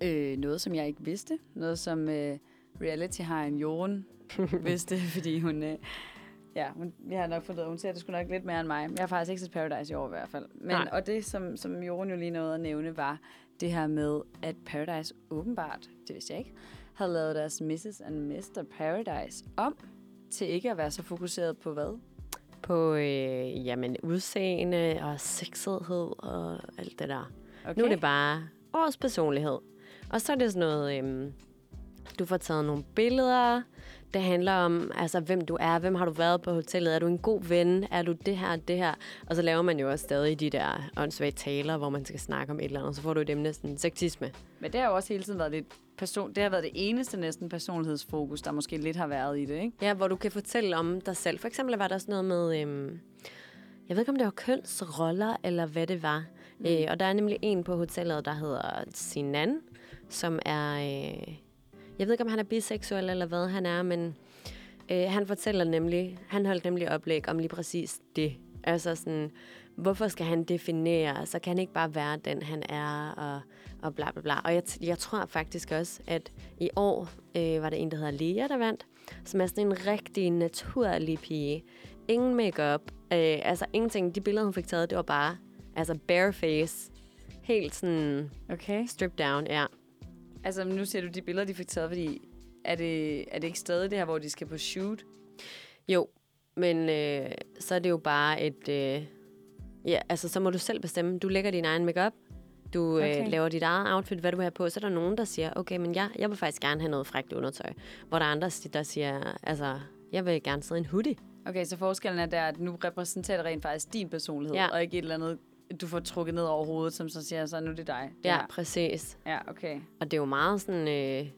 øh, noget, som jeg ikke vidste. Noget, som øh, reality har en Jorgen *laughs* vidste, fordi hun... Øh, ja, hun, vi har nok fundet ud af, hun ser det sgu nok lidt mere end mig. Jeg har faktisk ikke set Paradise i år i hvert fald. Men, Nej. og det, som, som Jorgen jo lige nåede at nævne, var det her med, at Paradise åbenbart, det vidste jeg ikke, havde lavet deres Mrs. and Mr. Paradise om til ikke at være så fokuseret på hvad? På øh, jamen, udseende og sexethed og alt det der. Okay. Nu er det bare årets personlighed. Og så er det sådan noget, øhm, du får taget nogle billeder. Det handler om, altså, hvem du er. Hvem har du været på hotellet? Er du en god ven? Er du det her det her? Og så laver man jo også stadig de der åndssvage taler, hvor man skal snakke om et eller andet. Så får du emne, sådan sexisme. Men det har jo også hele tiden været lidt person, det har været det eneste næsten personlighedsfokus, der måske lidt har været i det, ikke? Ja, hvor du kan fortælle om dig selv. For eksempel var der sådan noget med, øhm, jeg ved ikke om det var kønsroller, eller hvad det var. Mm. Øh, og der er nemlig en på hotellet, der hedder Sinan, som er, øh, jeg ved ikke om han er biseksuel eller hvad han er, men øh, han fortæller nemlig, han holdt nemlig oplæg om lige præcis det. Altså sådan, hvorfor skal han definere, så kan han ikke bare være den, han er, og, og bla bla bla. Og jeg, jeg tror faktisk også, at i år øh, var det en, der hedder Lea, der vandt, som er sådan en rigtig naturlig pige. Ingen makeup, øh, altså ingenting. De billeder, hun fik taget, det var bare altså bare face. Helt sådan Okay. stripped down, ja. Altså, nu ser du de billeder, de fik taget, fordi er det, er det ikke stadig det her, hvor de skal på shoot? Jo, men øh, så er det jo bare et... Øh, ja, altså, så må du selv bestemme. Du lægger din egen makeup. Du okay. Okay. øh, laver dit eget outfit, hvad du have på. Så er der nogen, der siger, okay, men jeg, jeg vil faktisk gerne have noget frækt undertøj. Hvor der er andre, der siger, altså, jeg vil gerne sidde i en hoodie. Okay, så forskellen er der, at nu repræsenterer det rent faktisk din personlighed, Ja. og ikke et eller andet, du får trukket ned over hovedet, som så siger, så nu er det dig. Det Ja, her. præcis. Ja, okay. Og det er jo meget sådan, øh,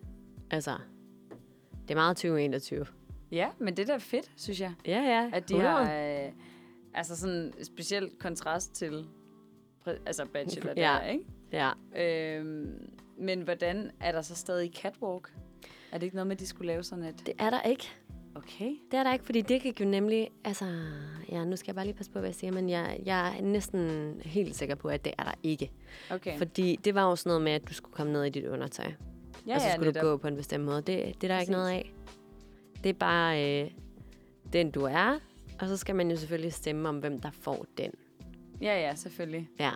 altså, det er meget 2021. Ja, men det er da fedt, synes jeg. Ja, ja. At de 100. har, øh, altså sådan specielt kontrast til, altså bachelor Ja. der, ikke? Ja. Øhm, men hvordan er der så stadig catwalk? Er det ikke noget med, at de skulle lave sådan et... Det er der ikke. Okay. Det er der ikke, fordi det gik jo nemlig... Altså, ja, nu skal jeg bare lige passe på, hvad jeg siger, men jeg, jeg er næsten helt sikker på, at det er der ikke. Okay. Fordi det var jo sådan noget med, at du skulle komme ned i dit undertøj. ja, og så skulle netop. du gå på en bestemt måde. Det, det er der Præcis. ikke noget af. Det er bare øh, den, du er. Og så skal man jo selvfølgelig stemme om, hvem der får den. Ja, ja, selvfølgelig. Ja.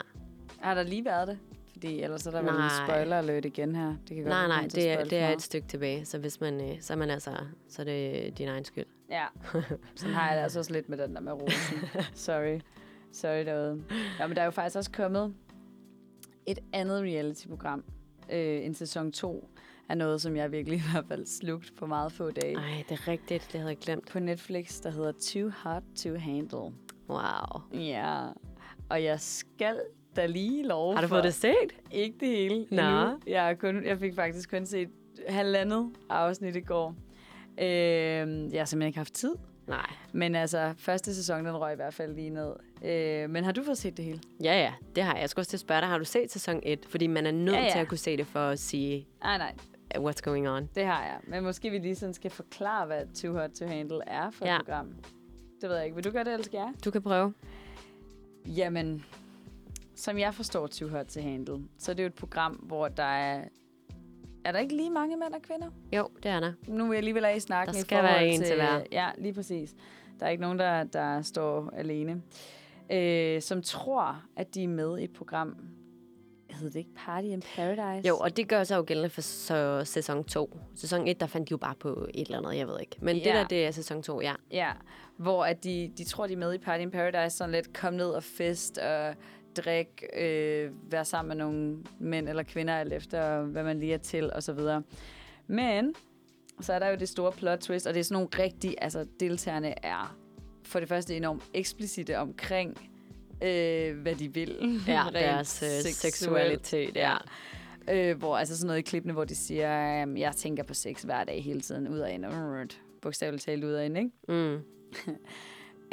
Har der lige været det? Fordi ellers er der vel en Nej. spoiler alert igen her. Det kan godt Nej, nej, det er, det er et stykke tilbage. Så hvis man, øh, så er man altså, så er det din egen skyld. Ja, *laughs* sådan har jeg det altså også lidt med den der med rosen. *laughs* Sorry. Sorry derude. Ja, men der er jo faktisk også kommet et andet reality-program. Øh, en sæson 2 af noget, som jeg virkelig i hvert fald slugt på meget få dage. Ej, det er rigtigt. Det havde jeg glemt. På Netflix, der hedder Too Hot to Handle. Wow. Ja, og jeg skal da lige love Har du fået det set? Ikke det hele endnu. Jeg, kun, jeg fik faktisk kun set halvandet afsnit i går. Øh, jeg har simpelthen ikke haft tid. Nej. Men altså, første sæson, den røg i hvert fald lige ned. Øh, men har du fået set det hele? Ja, ja, det har jeg. Jeg skulle også til at spørge dig, har du set sæson 1? Fordi man er nødt Ja, ja, til at kunne se det for at sige, Nej, nej, uh, what's going on. det har jeg. Men måske vi lige sådan skal forklare, hvad Too Hot to Handle er for. Ja. et program. Det ved jeg ikke. Vil du gøre det, eller skal jeg? Du kan prøve. Jamen, som jeg forstår Too Hot to Handle, så er det jo et program, hvor der er... Er der ikke lige mange mænd og kvinder? Jo, det er der. Nu vil jeg alligevel af i snakken Der i skal forhold være en til hver. Ja, lige præcis. Der er ikke nogen, der, der står alene. Øh, som tror, at de er med i et program. Hedder det ikke Party in Paradise? Jo, og det gør sig jo gældende for så sæson 2. Sæson 1, der fandt de jo bare på et eller andet, jeg ved ikke. Men ja. det der, det er sæson 2, ja. Ja, hvor at de, de tror, de er med i Party in Paradise, sådan lidt kom ned og fest og drik, øh, være sammen med nogle mænd eller kvinder, alt efter hvad man lige er til, og så videre. Men så er der jo det store plot twist, og det er sådan nogle rigtige, altså deltagerne er for det første enormt eksplicite omkring, øh, hvad de vil. Ja, *laughs* Rent deres øh, seksuelt. seksualitet, ja. Øh, hvor altså sådan noget i klippene, hvor de siger, øh, jeg tænker på sex hver dag hele tiden, ud og ind, bogstaveligt talt ud og ind, ikke? Mm. *laughs*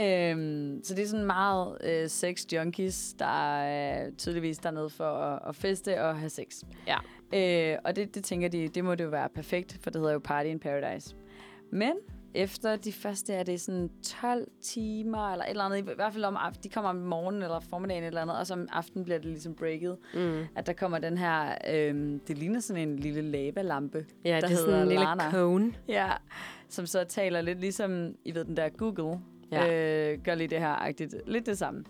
Øhm, så det er sådan meget øh, sex junkies, der er tydeligvis dernede for at, at feste og have sex. Ja. Øh, og det, det tænker de, det må det jo være perfekt, for det hedder jo Party in Paradise. Men efter de første er det sådan 12 timer, eller et eller andet, i hvert fald om aftenen, de kommer om morgenen eller formiddagen eller andet, og så om aftenen bliver det ligesom breaket, Mm. at der kommer den her, øhm, det ligner sådan en lille lavalampe, Ja, der det er sådan hedder en lille Lana. cone. Ja, som så taler lidt ligesom, I ved, den der Google, ja. Øh, gør lige det her agtigt. Lidt det samme.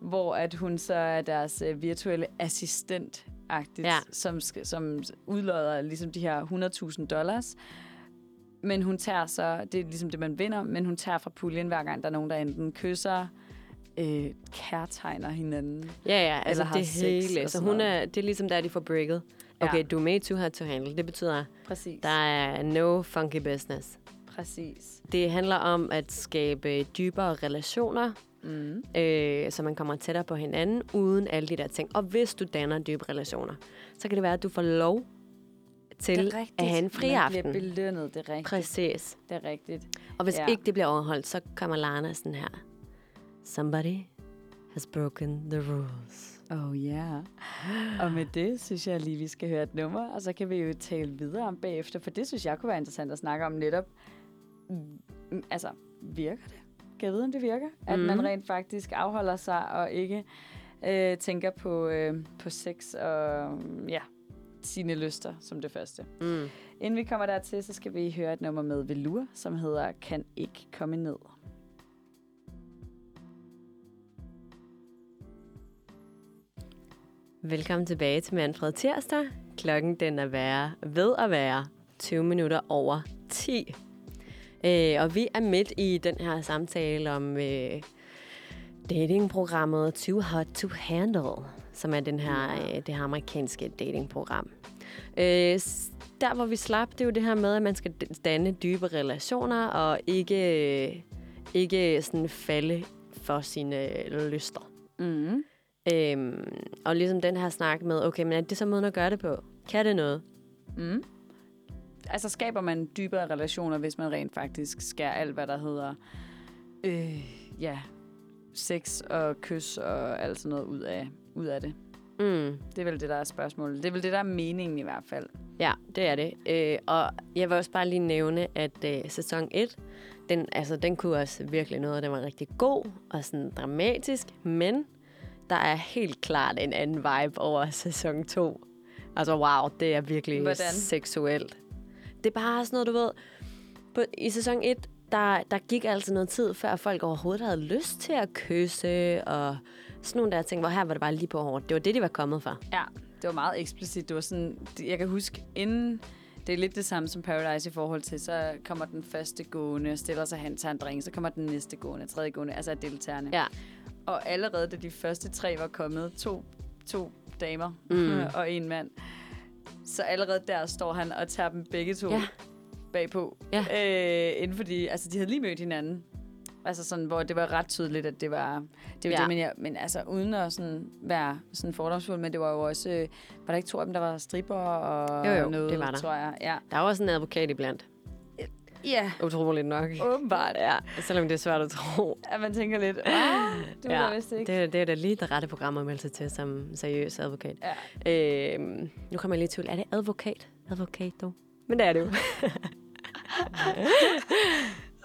Hvor at hun så er deres øh, virtuelle assistent agtigt, Ja. som, som udlodder ligesom de her 100.000 dollars. Men hun tager så, det er ligesom det, man vinder, men hun tager fra puljen hver gang, der er nogen, der enten kysser, øh, kærtegner hinanden. Ja, ja, altså Eller det hele. Så sådan hun er, det er ligesom der, de får breaket. Okay, Ja. du er made too hard to handle. Det betyder, Præcis. der er no funky business. Præcis. Det handler om at skabe dybere relationer, Mm. øh, så man kommer tættere på hinanden, uden alle de der ting. Og hvis du danner dybe relationer, så kan det være, at du får lov til at have en fri Man aften. bliver belønnet, det er rigtigt. Præcis. Det er rigtigt. Og hvis ja. ikke det bliver overholdt, så kommer Lana sådan her. Somebody has broken the rules. Oh ja. Yeah. Og med det synes jeg lige, vi skal høre et nummer, og så kan vi jo tale videre om bagefter, for det synes jeg kunne være interessant at snakke om netop. Mm, Altså, virker det? Kan jeg vide, om det virker? At man Mhm. rent faktisk afholder sig og ikke øh, tænker på, øh, på sex og mm, ja, sine lyster som det første. Mm. Inden vi kommer dertil, så skal vi høre et nummer med Velour, som hedder Kan ikke komme ned. Velkommen tilbage til Manfred Tirsdag. Klokken den er være, ved at være 20 minutter over 10. Øh, og vi er midt i den her samtale om øh, datingprogrammet Too Hot to Handle, som er den her, øh, det her amerikanske datingprogram. Øh, der, hvor vi slap, det er jo det her med, at man skal danne dybe relationer og ikke, øh, ikke sådan falde for sine lyster. Mm. Øhm, og ligesom den her snak med, okay, men er det så måden at gøre det på? Kan det noget? Mm. Altså skaber man dybere relationer, hvis man rent faktisk skærer alt, hvad der hedder øh, ja, sex og kys og alt sådan noget ud af, ud af det. Mm. Det er vel det, der er spørgsmålet. Det er vel det, der er meningen i hvert fald. Ja, det er det. Øh, og jeg vil også bare lige nævne, at øh, sæson 1, den, altså, den kunne også virkelig noget, den var rigtig god og sådan dramatisk, men der er helt klart en anden vibe over sæson 2. Altså wow, det er virkelig Hvordan? seksuelt. Det er bare sådan noget, du ved, på, i sæson 1, der, der gik altså noget tid, før folk overhovedet havde lyst til at kysse, og sådan nogle der ting, hvor her var det bare lige på hårdt. Det var det, de var kommet for. Ja, det var meget eksplicit. Det var sådan, jeg kan huske, inden det er lidt det samme som Paradise i forhold til, så kommer den første gående og stiller sig hen, tager en drink, så kommer den næste gående, tredje gående, altså af deltagerne. Ja. Og allerede da de første tre var kommet, to, to damer Mm. *laughs* og en mand, så allerede der står han og tager dem begge to Ja. bagpå. Ja. Øh, inden fordi, altså de havde lige mødt hinanden. Altså sådan, hvor det var ret tydeligt, at det var det, var Ja. det men, jeg, men altså uden at sådan være sådan fordomsfuld, men det var jo også, øh, var der ikke to af dem, der var stripper og Jo, jo, noget, det var der. tror jeg. Ja, Der var også en advokat iblandt. Ja Utroligt nok. åbenbart. Ja, selvom det er svært at tro. At man tænker lidt, ah, det var ja, vist ikke. det, det er da lige det rette program at melde sig til som seriøs advokat. Ja. Øhm, nu kommer jeg lige i tvivl. Er det advokat? Advokat, dog? Men det er det jo. *laughs*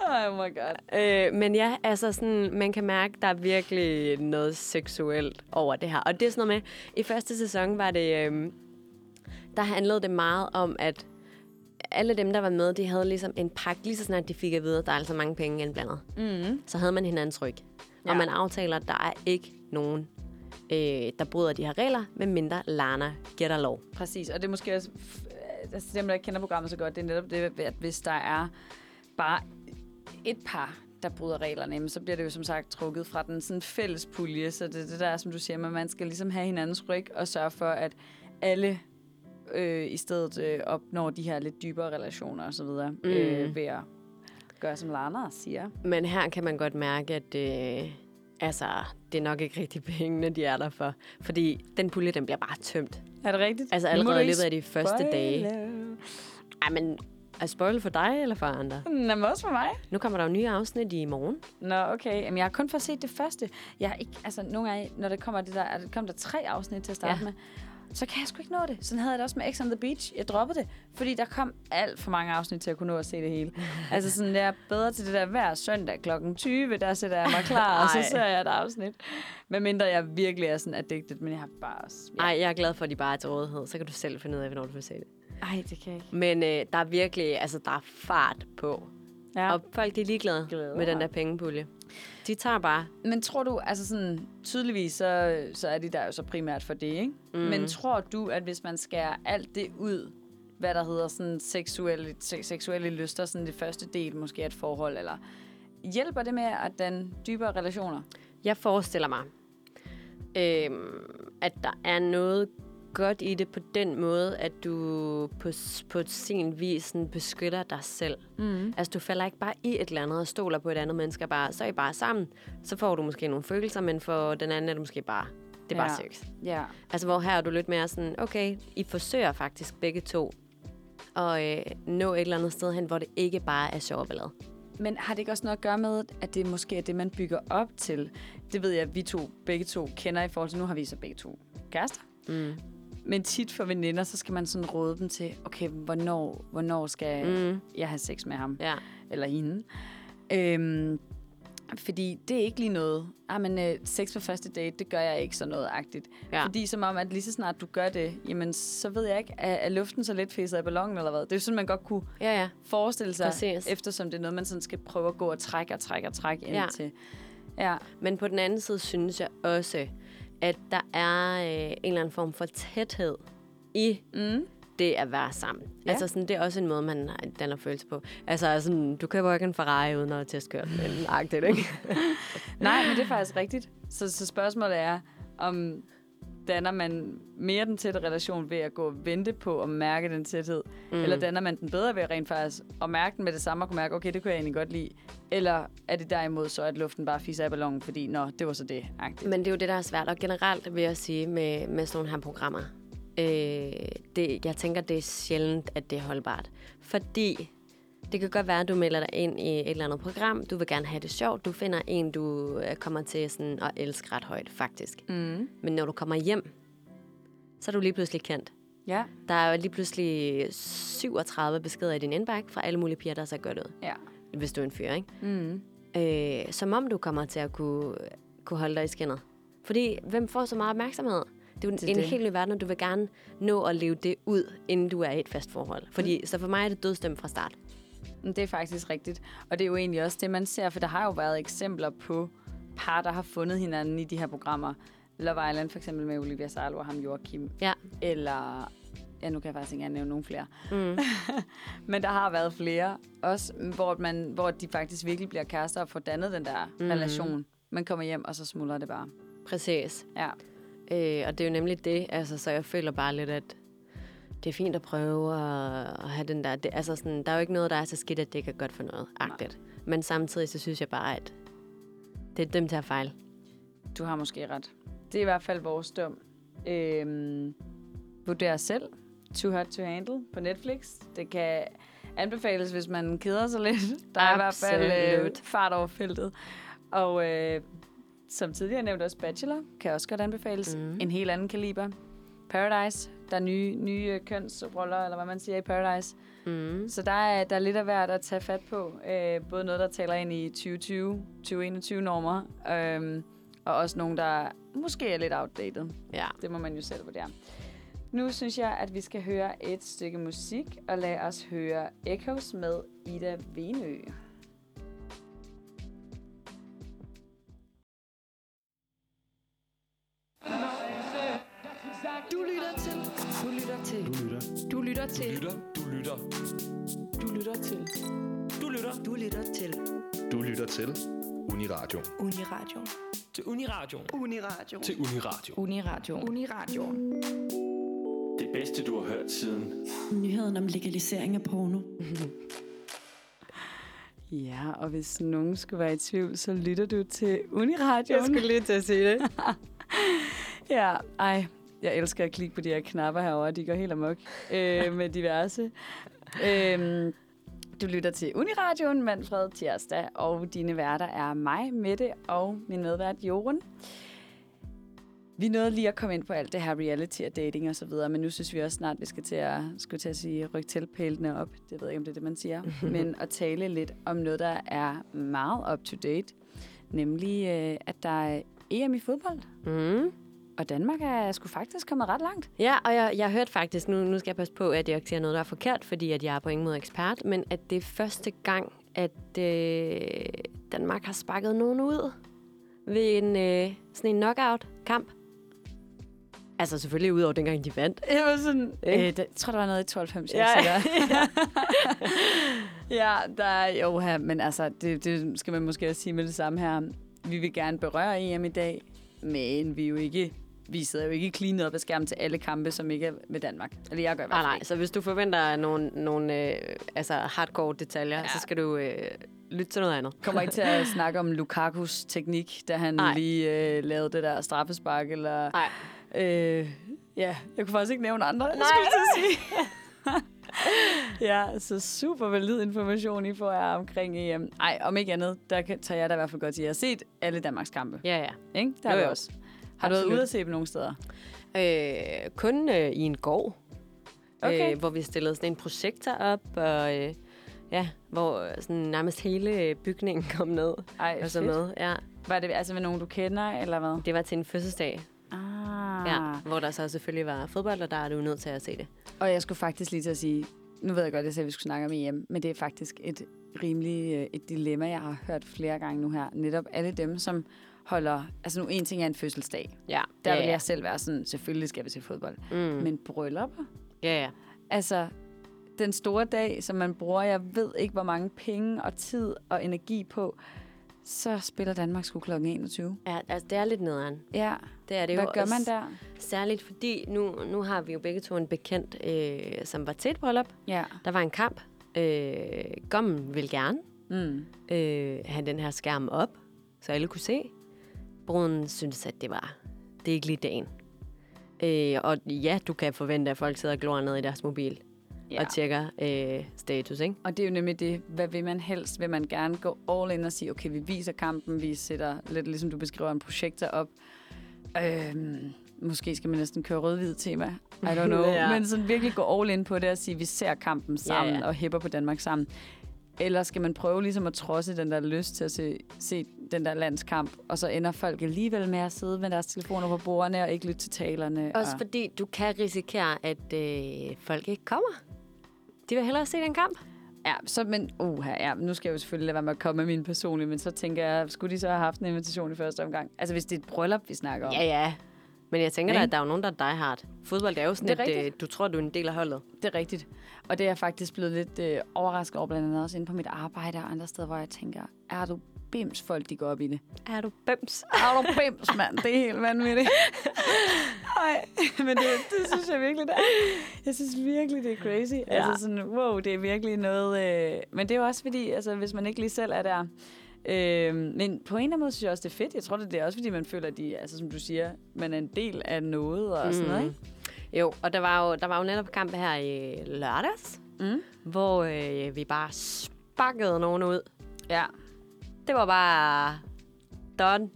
Oh my god. øh, men ja, altså sådan, man kan mærke, der er virkelig noget seksuelt over det her. Og det er sådan noget med, i første sæson var det, øhm, der handlede det meget om, at alle dem, der var med, de havde ligesom en pakke, lige så snart de fik at vide, at der er altså mange penge indblandet. Mm. så havde man hinandens ryg. Ja. Og man aftaler, at der er ikke nogen, øh, der bryder de her regler, medmindre Lana gætter lov. Præcis, og det er måske også, altså dem, der ikke kender programmet så godt, det er netop det, at hvis der er bare et par, der bryder reglerne, så bliver det jo som sagt trukket fra den sådan fælles pulje, så det er det der, som du siger, at man skal ligesom have hinandens ryg og sørge for, at alle øh, i stedet øh, opnår de her lidt dybere relationer og så videre, mm. øh, ved at gøre, som Lana siger. Men her kan man godt mærke, at øh, altså, det er nok ikke rigtig pengene, de er der for. Fordi den pulje, den bliver bare tømt. Er det rigtigt? Altså allerede i løbet af de første spoile. dage. Ej, men er spoil for dig eller for andre? Nå, men også for mig. Nu kommer der jo nye afsnit i morgen. Nå, okay. Jamen, jeg har kun fået set det første. Jeg har ikke, altså, nogle gange, når der kommer det der, er der kom der tre afsnit til at starte Ja. med, så kan jeg sgu ikke nå det. Sådan havde jeg det også med X on the Beach. Jeg droppede det, fordi der kom alt for mange afsnit til at kunne nå at se det hele. *laughs* altså sådan, jeg er bedre til det der hver søndag klokken 20, der sætter jeg mig klar, og så *laughs* ser jeg et afsnit. Men mindre jeg virkelig er sådan addicted, men jeg har bare... Ja. Ej, jeg er glad for, at de bare er til rådighed. Så kan du selv finde ud af, hvornår du vil se det. Ej, det kan jeg ikke. Men øh, der er virkelig, altså der er fart på. Ja. Og folk de er ligeglade Glæder med den der pengepulje. De tager bare. Men tror du, altså sådan, tydeligvis, så, så er de der jo så primært for det, ikke? Mm. Men tror du, at hvis man skærer alt det ud, hvad der hedder sådan seksuelle, se- seksuelle lyster, sådan det første del måske af et forhold, eller hjælper det med at den dybere relationer? Jeg forestiller mig, øhm, at der er noget godt i det på den måde, at du på, på sin vis sådan beskytter dig selv. Mm. Altså, du falder ikke bare i et eller andet og stoler på et andet menneske. Bare, så er I bare sammen. Så får du måske nogle følelser, men for den anden er det måske bare, det er bare Ja. sex. Ja. Altså, hvor her er du lidt mere sådan, okay, I forsøger faktisk begge to at øh, nå et eller andet sted hen, hvor det ikke bare er sjov og ballade. Men har det ikke også noget at gøre med, at det måske er det, man bygger op til? Det ved jeg, at vi to, begge to kender i forhold til, nu har vi så begge to kærester. Mm. Men tit for veninder, så skal man sådan råde dem til, okay, hvornår, hvornår skal Mm. jeg have sex med ham? Ja. Eller hende? Øhm, fordi det er ikke lige noget. Ah, men øh, sex på første date, det gør jeg ikke så noget-agtigt. Ja. Fordi som om, at lige så snart du gør det, jamen så ved jeg ikke, er, er luften så lidt fæset af ballonen eller hvad? Det er jo sådan, man godt kunne Ja, ja. forestille sig, Præcis. eftersom det er noget, man sådan skal prøve at gå og trække og trække og trække ind Ja. til. Ja. Men på den anden side synes jeg også, at der er øh, en eller anden form for tæthed i Mm. det at være sammen. Ja. Altså sådan, det er også en måde, man danner følelse på. Altså sådan, du køber ikke en Ferrari uden at testkøre den. Agtigt, ikke? *laughs* Nej, men det er faktisk rigtigt. Så, så spørgsmålet er, om danner man mere den tætte relation ved at gå og vente på at mærke den tæthed? Mm. Eller danner man den bedre ved rent faktisk at mærke den med det samme og kunne mærke, okay, det kunne jeg egentlig godt lide? Eller er det derimod så, at luften bare fiser af ballonen, fordi, nå, det var så det, agtigt. Men det er jo det, der er svært. Og generelt vil jeg sige med, med sådan nogle her programmer, øh, det, jeg tænker, det er sjældent, at det er holdbart. Fordi det kan godt være, at du melder dig ind i et eller andet program. Du vil gerne have det sjovt. Du finder en, du øh, kommer til sådan at elske ret højt, faktisk. Mm. Men når du kommer hjem, så er du lige pludselig kendt. Ja. Der er lige pludselig 37 beskeder i din indbakke fra alle mulige piger, der ser godt ud. Ja. Hvis du er en fyr, ikke? Mm. Øh, som om du kommer til at kunne, kunne holde dig i skinnet. Fordi hvem får så meget opmærksomhed? Det er jo Det en det. helt ny verden, og du vil gerne nå at leve det ud, inden du er i et fast forhold. Fordi, mm. Så for mig er det dødstemt fra start. Det er faktisk rigtigt. Og det er jo egentlig også det, man ser, for der har jo været eksempler på par, der har fundet hinanden i de her programmer. Love Island for eksempel med Olivia Salo og ham Joachim. Ja. Eller, ja nu kan jeg faktisk ikke nævne nogen flere. Mm. *laughs* Men der har været flere, også hvor, man, hvor de faktisk virkelig bliver kærester og får dannet den der mm. relation. Man kommer hjem, og så smuldrer det bare. Præcis. Ja. Øh, og det er jo nemlig det, altså, så jeg føler bare lidt, at det er fint at prøve at, have den der... Det, altså sådan, der er jo ikke noget, der er så skidt, at det ikke er godt for noget. Agtigt. Men samtidig så synes jeg bare, at det er dem til at fejle. Du har måske ret. Det er i hvert fald vores dom. Øhm, vurder selv. Too Hot to Handle på Netflix. Det kan anbefales, hvis man keder sig lidt. Der er i hvert fald øh, Absolut. fart over feltet. Og øh, som tidligere nævnt også Bachelor, kan også godt anbefales. Mm. En helt anden kaliber. Paradise. Der er nye, nye kønsroller, eller hvad man siger i Paradise. Mm. Så der er, der er lidt af hvert at tage fat på. Øh, både noget, der taler ind i 2020, 2021-normer, øhm, og også nogle, der måske er lidt outdated. Ja. Det må man jo selv vurdere. Nu synes jeg, at vi skal høre et stykke musik, og lad os høre Echoes med Ida Venø. Du lytter til. Du lytter til. Du lytter. Du lytter til. Lytter. Du lytter. Du lytter til. Du lytter. Du lytter til Du lytter til Uniradio. Uniradio. Til Uniradio. Uniradio. Til Uniradio. Uniradio. Uniradio. Det bedste, du har hørt siden. Nyheden om legalisering af porno. *laughs* Ja, og hvis nogen skulle være i tvivl, så lytter du til Uniradio. Jeg skulle lige til at sige det. *laughs* Ja, ej. Jeg elsker at klikke på de her knapper herovre. De går helt amok øh, med diverse. Øhm, du lytter til Uniradioen, Manfred Tirsdag, og dine værter er mig, Mette, og min medvært Jorun. Vi nåede lige at komme ind på alt det her reality og dating og så videre, men nu synes vi også snart, vi skal til at, skulle til at sige, rykke tilpælene op. Det ved jeg ikke, om det er det, man siger. *laughs* men at tale lidt om noget, der er meget up-to-date. Nemlig, øh, at der er EM i fodbold. Mm. Og Danmark er sgu faktisk kommet ret langt. Ja, og jeg, jeg har hørt faktisk, nu, nu skal jeg passe på, at jeg ikke siger noget, der er forkert, fordi at jeg er på ingen måde ekspert, men at det er første gang, at øh, Danmark har sparket nogen ud ved en, øh, sådan en knockout-kamp. Altså selvfølgelig ud over dengang de vandt. Jeg var sådan... Øh, Ikke? det, jeg tror, der var noget i 92, jeg Ja, ja. *laughs* ja, der er jo her, men altså, det, det skal man måske også sige med det samme her. vi vil gerne berøre EM i dag, men vi er jo ikke vi sidder jo ikke cleanet op af skærmen til alle kampe, som ikke er med Danmark. Eller jeg gør i hvert Nej, fald nej. Så hvis du forventer nogle, nogle øh, altså hardcore detaljer, ja. Så skal du øh, lytte til noget andet. kommer ikke til at *laughs* snakke om Lukakus teknik, da han Nej. lige øh, lavede det der straffespark, eller... Nej. Øh, ja, jeg kunne faktisk ikke nævne andre, Nej. Skulle jeg sige. *laughs* *laughs* ja, så super valid information, I får her omkring EM. Ej, om ikke andet, der kan, tager jeg da i hvert fald godt til. Jeg har set alle Danmarks kampe, Ja, ja. ikke? Der Jo, jo. også. Har du været ude at se dem nogle steder? Øh, kun øh, i en gård, Okay. øh, hvor vi stillede sådan en projektor op, og øh, ja, hvor øh, sådan nærmest hele bygningen kom ned Ej, og så fedt. med. Ja, Var det altså med nogen, du kender, eller hvad? det var til en fødselsdag, Ah. ja, hvor der så selvfølgelig var fodbold, og der er du nødt til at se det. Og jeg skulle faktisk lige til at sige, nu ved jeg godt, at jeg sagde, at vi skulle snakke om EM, men det er faktisk et rimelig øh, et dilemma, jeg har hørt flere gange nu her. Netop alle dem, som holder... Altså nu, en ting er en fødselsdag. Ja, Der ja, vil ja. jeg selv være sådan, selvfølgelig skal vi til fodbold. Mm. Men bryllupper? Ja, ja. Altså, den store dag, som man bruger, jeg ved ikke, hvor mange penge og tid og energi på, så spiller Danmark sgu kl. 21. ja altså, det er lidt nederen. Ja, Det er det hvad jo gør man der? Særligt fordi, nu, nu har vi jo begge to en bekendt, øh, som var til et bryllup. Ja. Der var en kamp. Øh, Gommen vil gerne Mm. øh, have den her skærm op, så alle kunne se. Bruden synes, at det var det er ikke lige dagen. Øh, og ja, du kan forvente, at folk sidder og glor ned i deres mobil ja. Og tjekker øh, status, ikke? Og det er jo nemlig det, hvad vil man helst? Vil man gerne gå all in og sige, okay, vi viser kampen, vi sætter lidt ligesom du beskriver en projektor op. Øhm, måske skal man næsten køre rød-hvid tema. I don't know. *laughs* Ja. Men sådan virkelig gå all in på det og sige, vi ser kampen sammen Ja, ja. og hæpper på Danmark sammen. Eller skal man prøve ligesom at trodse den der lyst til at se, se den der landskamp, og så ender folk alligevel med at sidde med deres telefoner på bordene og ikke lytte til talerne. Også og... fordi du kan risikere, at øh, folk ikke kommer. De vil hellere se den kamp. Ja, så, men uh, ja, nu skal jeg jo selvfølgelig lade være med at komme med min personlige, men så tænker jeg, skulle de så have haft en invitation i første omgang? Altså hvis det er et bryllup, vi snakker om. Ja, ja. Men jeg tænker da, at der er jo nogen, der er die hard. Fodbold er jo sådan, Det er at øh, du tror, du er en del af holdet. Det er rigtigt. Og det er jeg faktisk blevet lidt øh, overrasket over, blandt andet også inde på mit arbejde og andre steder, hvor jeg tænker, er du bims folk, de går op i det? Er du bøms? Er du bims, mand? Det er helt vanvittigt. Nej, men det, det synes jeg virkelig, det er. Jeg synes virkelig, det er crazy. Ja. Altså sådan, wow, det er virkelig noget... Øh, men det er jo også fordi, altså, hvis man ikke lige selv er der... Øh, men på en eller anden måde synes jeg også, det er fedt. Jeg tror, det er også, fordi man føler, at de, altså, som du siger, man er en del af noget og sådan noget, ikke? Jo, og der var jo, der var jo netop kamp her i lørdags, Mm. hvor øh, vi bare sparkede nogen ud. Ja. Det var bare done.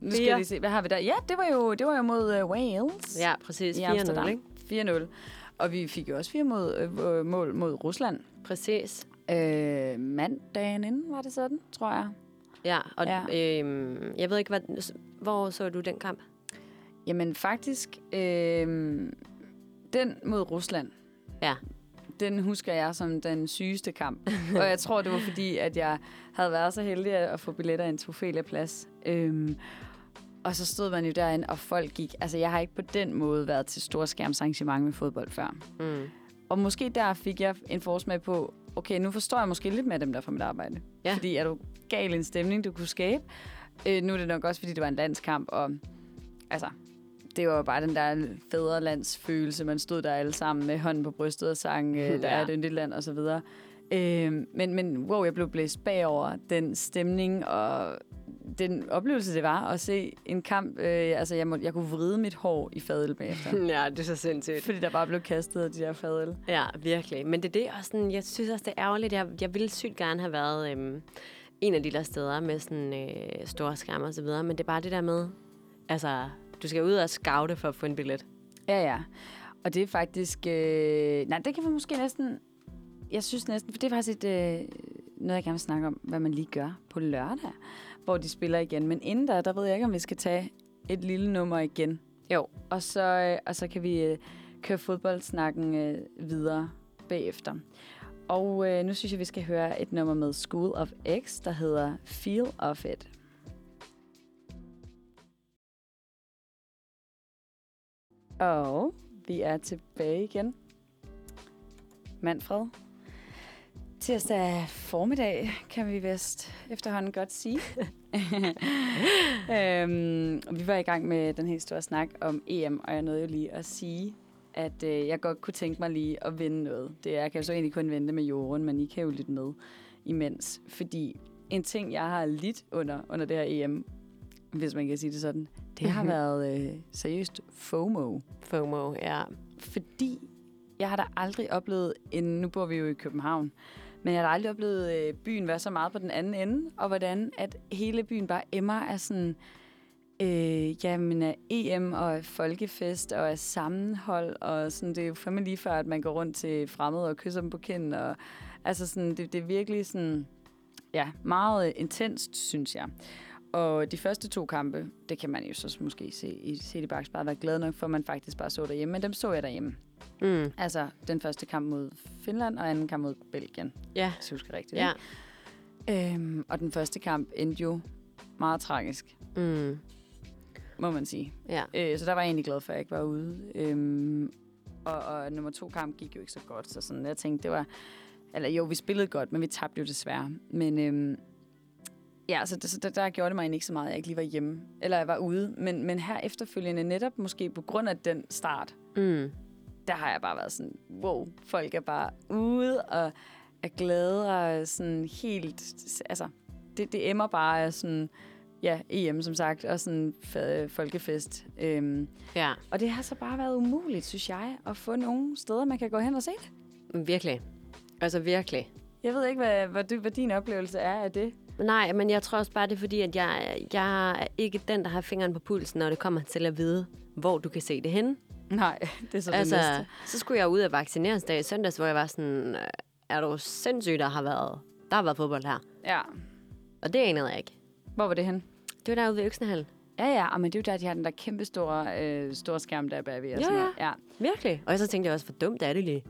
Nu skal jeg lige se, hvad har vi der? Ja, det var jo, det var jo mod uh, Wales. Ja, præcis. i 4-0, Amsterdam. ikke? 4-0. Og vi fik jo også fire mod, øh, mål mod Rusland. Præcis. Øh, mandagen inden, var det sådan, tror jeg. Ja, og Ja. Øhm, jeg ved ikke, hvad, hvor så du den kamp? Jamen faktisk, øh, den mod Rusland, Ja. den husker jeg som den sygeste kamp. *laughs* og jeg tror, det var fordi, at jeg havde været så heldig at få billetter i en Tofelia-plads. Øhm, og så stod man jo derinde, og folk gik... Altså, jeg har ikke på den måde været til storskærmsarrangement med fodbold før. Mm. Og måske der fik jeg en forsmag på, okay, nu forstår jeg måske lidt mere dem der fra mit arbejde. Ja. Fordi er du gal i en stemning, du kunne skabe. Øh, nu er det nok også, fordi det var en landskamp, og altså, det var jo bare den der fædrelandsfølelse. Man stod der alle sammen med hånden på brystet og sang, øh, der Ja. er et yndigt land, og så videre. Øh, men, men wow, jeg blev blæst bagover den stemning og den oplevelse, det var at se en kamp. Øh, altså, jeg, må, jeg kunne vride mit hår i fadel bagefter. *laughs* ja, det er så sindssygt. fordi der bare blev kastet af de der fadel. Ja, virkelig. Men det er det også sådan, jeg synes også, det er ærgerligt. Jeg, jeg ville sygt gerne have været øhm, en af de der steder med sådan øh, store skærme og så videre, men det er bare det der med, altså, du skal ud og scoute for at få en billet. Ja, ja. Og det er faktisk... Øh, nej, det kan vi måske næsten... Jeg synes næsten... For det er faktisk et, øh, noget, jeg gerne vil snakke om, hvad man lige gør på lørdag, hvor de spiller igen. Men inden der, der ved jeg ikke, om vi skal tage et lille nummer igen. Jo. Og så, øh, og så kan vi øh, køre fodboldsnakken øh, videre bagefter. Og øh, nu synes jeg, vi skal høre et nummer med School of X, der hedder Feel of It. Og vi er tilbage igen. Manfred, Tirsdag formiddag, kan vi vist efterhånden godt sige. *laughs* øhm, vi var i gang med den helt store snak om EM, og jeg nåede jo lige at sige, at øh, jeg godt kunne tænke mig lige at vinde noget. Det er, jeg kan jo så egentlig kun vente med jorden, men I kan jo lytte med imens. Fordi en ting, jeg har lidt under, under det her EM, hvis man kan sige det sådan, det har Mhm. været øh, seriøst FOMO. FOMO, ja. Fordi jeg har da aldrig oplevet, en, nu bor vi jo i København, men jeg har aldrig oplevet øh, byen være så meget på den anden ende, og hvordan at hele byen bare emmer af sådan, øh, jamen af EM og af folkefest og af sammenhold, og sådan, det er jo fandme lige før, at man går rundt til fremmede og kysser dem på kinden, og altså sådan, det, det er virkelig sådan, ja, meget intenst, synes jeg. Og de første to kampe, det kan man jo så måske se i se i Baks bare være glad nok for, at man faktisk bare så derhjemme. Men dem så jeg derhjemme. Mm. Altså den første kamp mod Finland, og anden kamp mod Belgien, Ja, hvis jeg husker rigtigt. ja. ikke? Øhm, og den første kamp endte jo meget tragisk, Mm. må man sige. Ja. Øh, så der var jeg egentlig glad for, at jeg ikke var ude. Øhm, og, og nummer to kamp gik jo ikke så godt, så sådan, jeg tænkte, det var... Eller jo, vi spillede godt, men vi tabte jo desværre. Men øhm, ja, så, det, så der, der gjorde det mig ikke så meget, at jeg ikke lige var hjemme. Eller jeg var ude. Men, men her efterfølgende, netop måske på grund af den start, Mm. der har jeg bare været sådan, wow, folk er bare ude og er glade og sådan helt, altså, det, det emmer bare af sådan, ja, EM som sagt, og sådan fa- folkefest. Øhm, Ja, og det har så bare været umuligt, synes jeg, at få nogle steder, man kan gå hen og se det. virkelig. Altså virkelig. Jeg ved ikke, hvad, hvad, du, hvad din oplevelse er af det. Nej, men jeg tror også bare, det er fordi, at jeg, jeg er ikke den, der har fingeren på pulsen, når det kommer til at vide, hvor du kan se det henne. Nej, *laughs* det er så altså, det næste. så skulle jeg ud af vaccineringsdag i søndags, hvor jeg var sådan, øh, er du sindssyg, der har været, der har været fodbold her. Ja. Og det anede jeg ikke. Hvor var det hen? Det var derude ved Øksenhallen. Ja, ja, og men det er jo der, de har den der kæmpe store, øh, store skærm, der er bagved. og Ja, sådan ja. noget. ja. Virkelig. Og så tænkte jeg også, hvor dumt er det lige.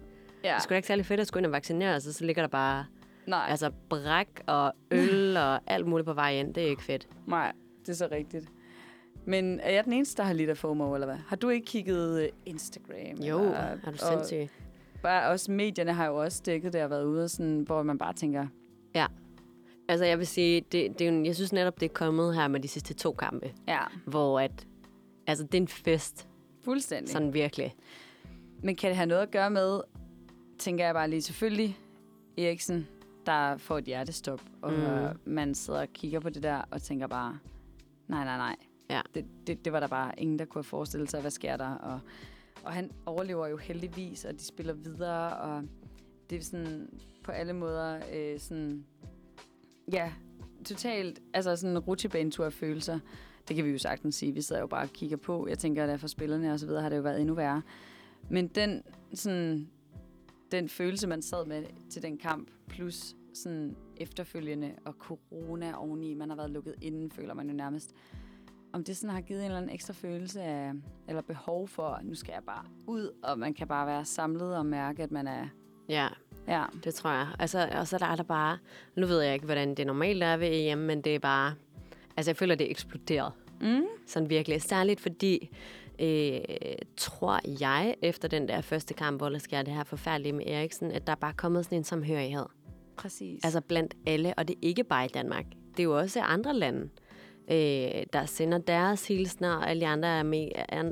ja. Det skulle da ikke særlig fedt at skulle ind og vaccinere sig, så ligger der bare Nej. altså bræk og øl og alt muligt på vej ind. Det er ikke fedt. Nej, det er så rigtigt. Men er jeg den eneste, der har lidt af FOMO, eller hvad? Har du ikke kigget øh, Instagram? Jo, eller, er du og sindssyg. Bare også medierne har jo også dækket det og været ude, og sådan, hvor man bare tænker, Ja. Altså jeg vil sige, det, det er, jo- jeg synes netop, det er kommet her med de sidste to kampe, ja, hvor at, altså det er en fest, fuldstændig. Sådan. sådan virkelig. Men kan det have noget at gøre med, tænker jeg bare lige selvfølgelig, Eriksen, der får et hjertestop, og Mm. man sidder og kigger på det der, og tænker bare, nej, nej, nej. Ja. Det, det, det var der bare ingen, der kunne have forestillet sig, hvad sker der? Og, og han overlever jo heldigvis, og de spiller videre, og det er sådan på alle måder øh, sådan, ja, totalt, altså sådan en rutsjebanetur af følelser. Det kan vi jo sagtens sige. Vi sidder jo bare og kigger på. Jeg tænker, at for spillerne og så videre har det jo været endnu værre. Men den, sådan, den følelse, man sad med til den kamp, plus sådan efterfølgende og corona oveni, man har været lukket inden, føler man jo nærmest. Om det sådan har givet en eller anden ekstra følelse af, eller behov for, nu skal jeg bare ud, og man kan bare være samlet og mærke, at man er, Ja, ja, det tror jeg. Altså, og så er der bare, nu ved jeg ikke, hvordan det normalt er ved EM, men det er bare, altså jeg føler, det er eksploderet. Mm. Sådan virkelig. Særligt fordi, øh, tror jeg, efter den der første kamp, hvor der sker det her forfærdelige med Eriksen, at der er bare kommet sådan en samhørighed. præcis. Altså blandt alle, og det er ikke bare i Danmark. Det er jo også andre lande, øh, der sender deres hilsner, og alle de andre, er med,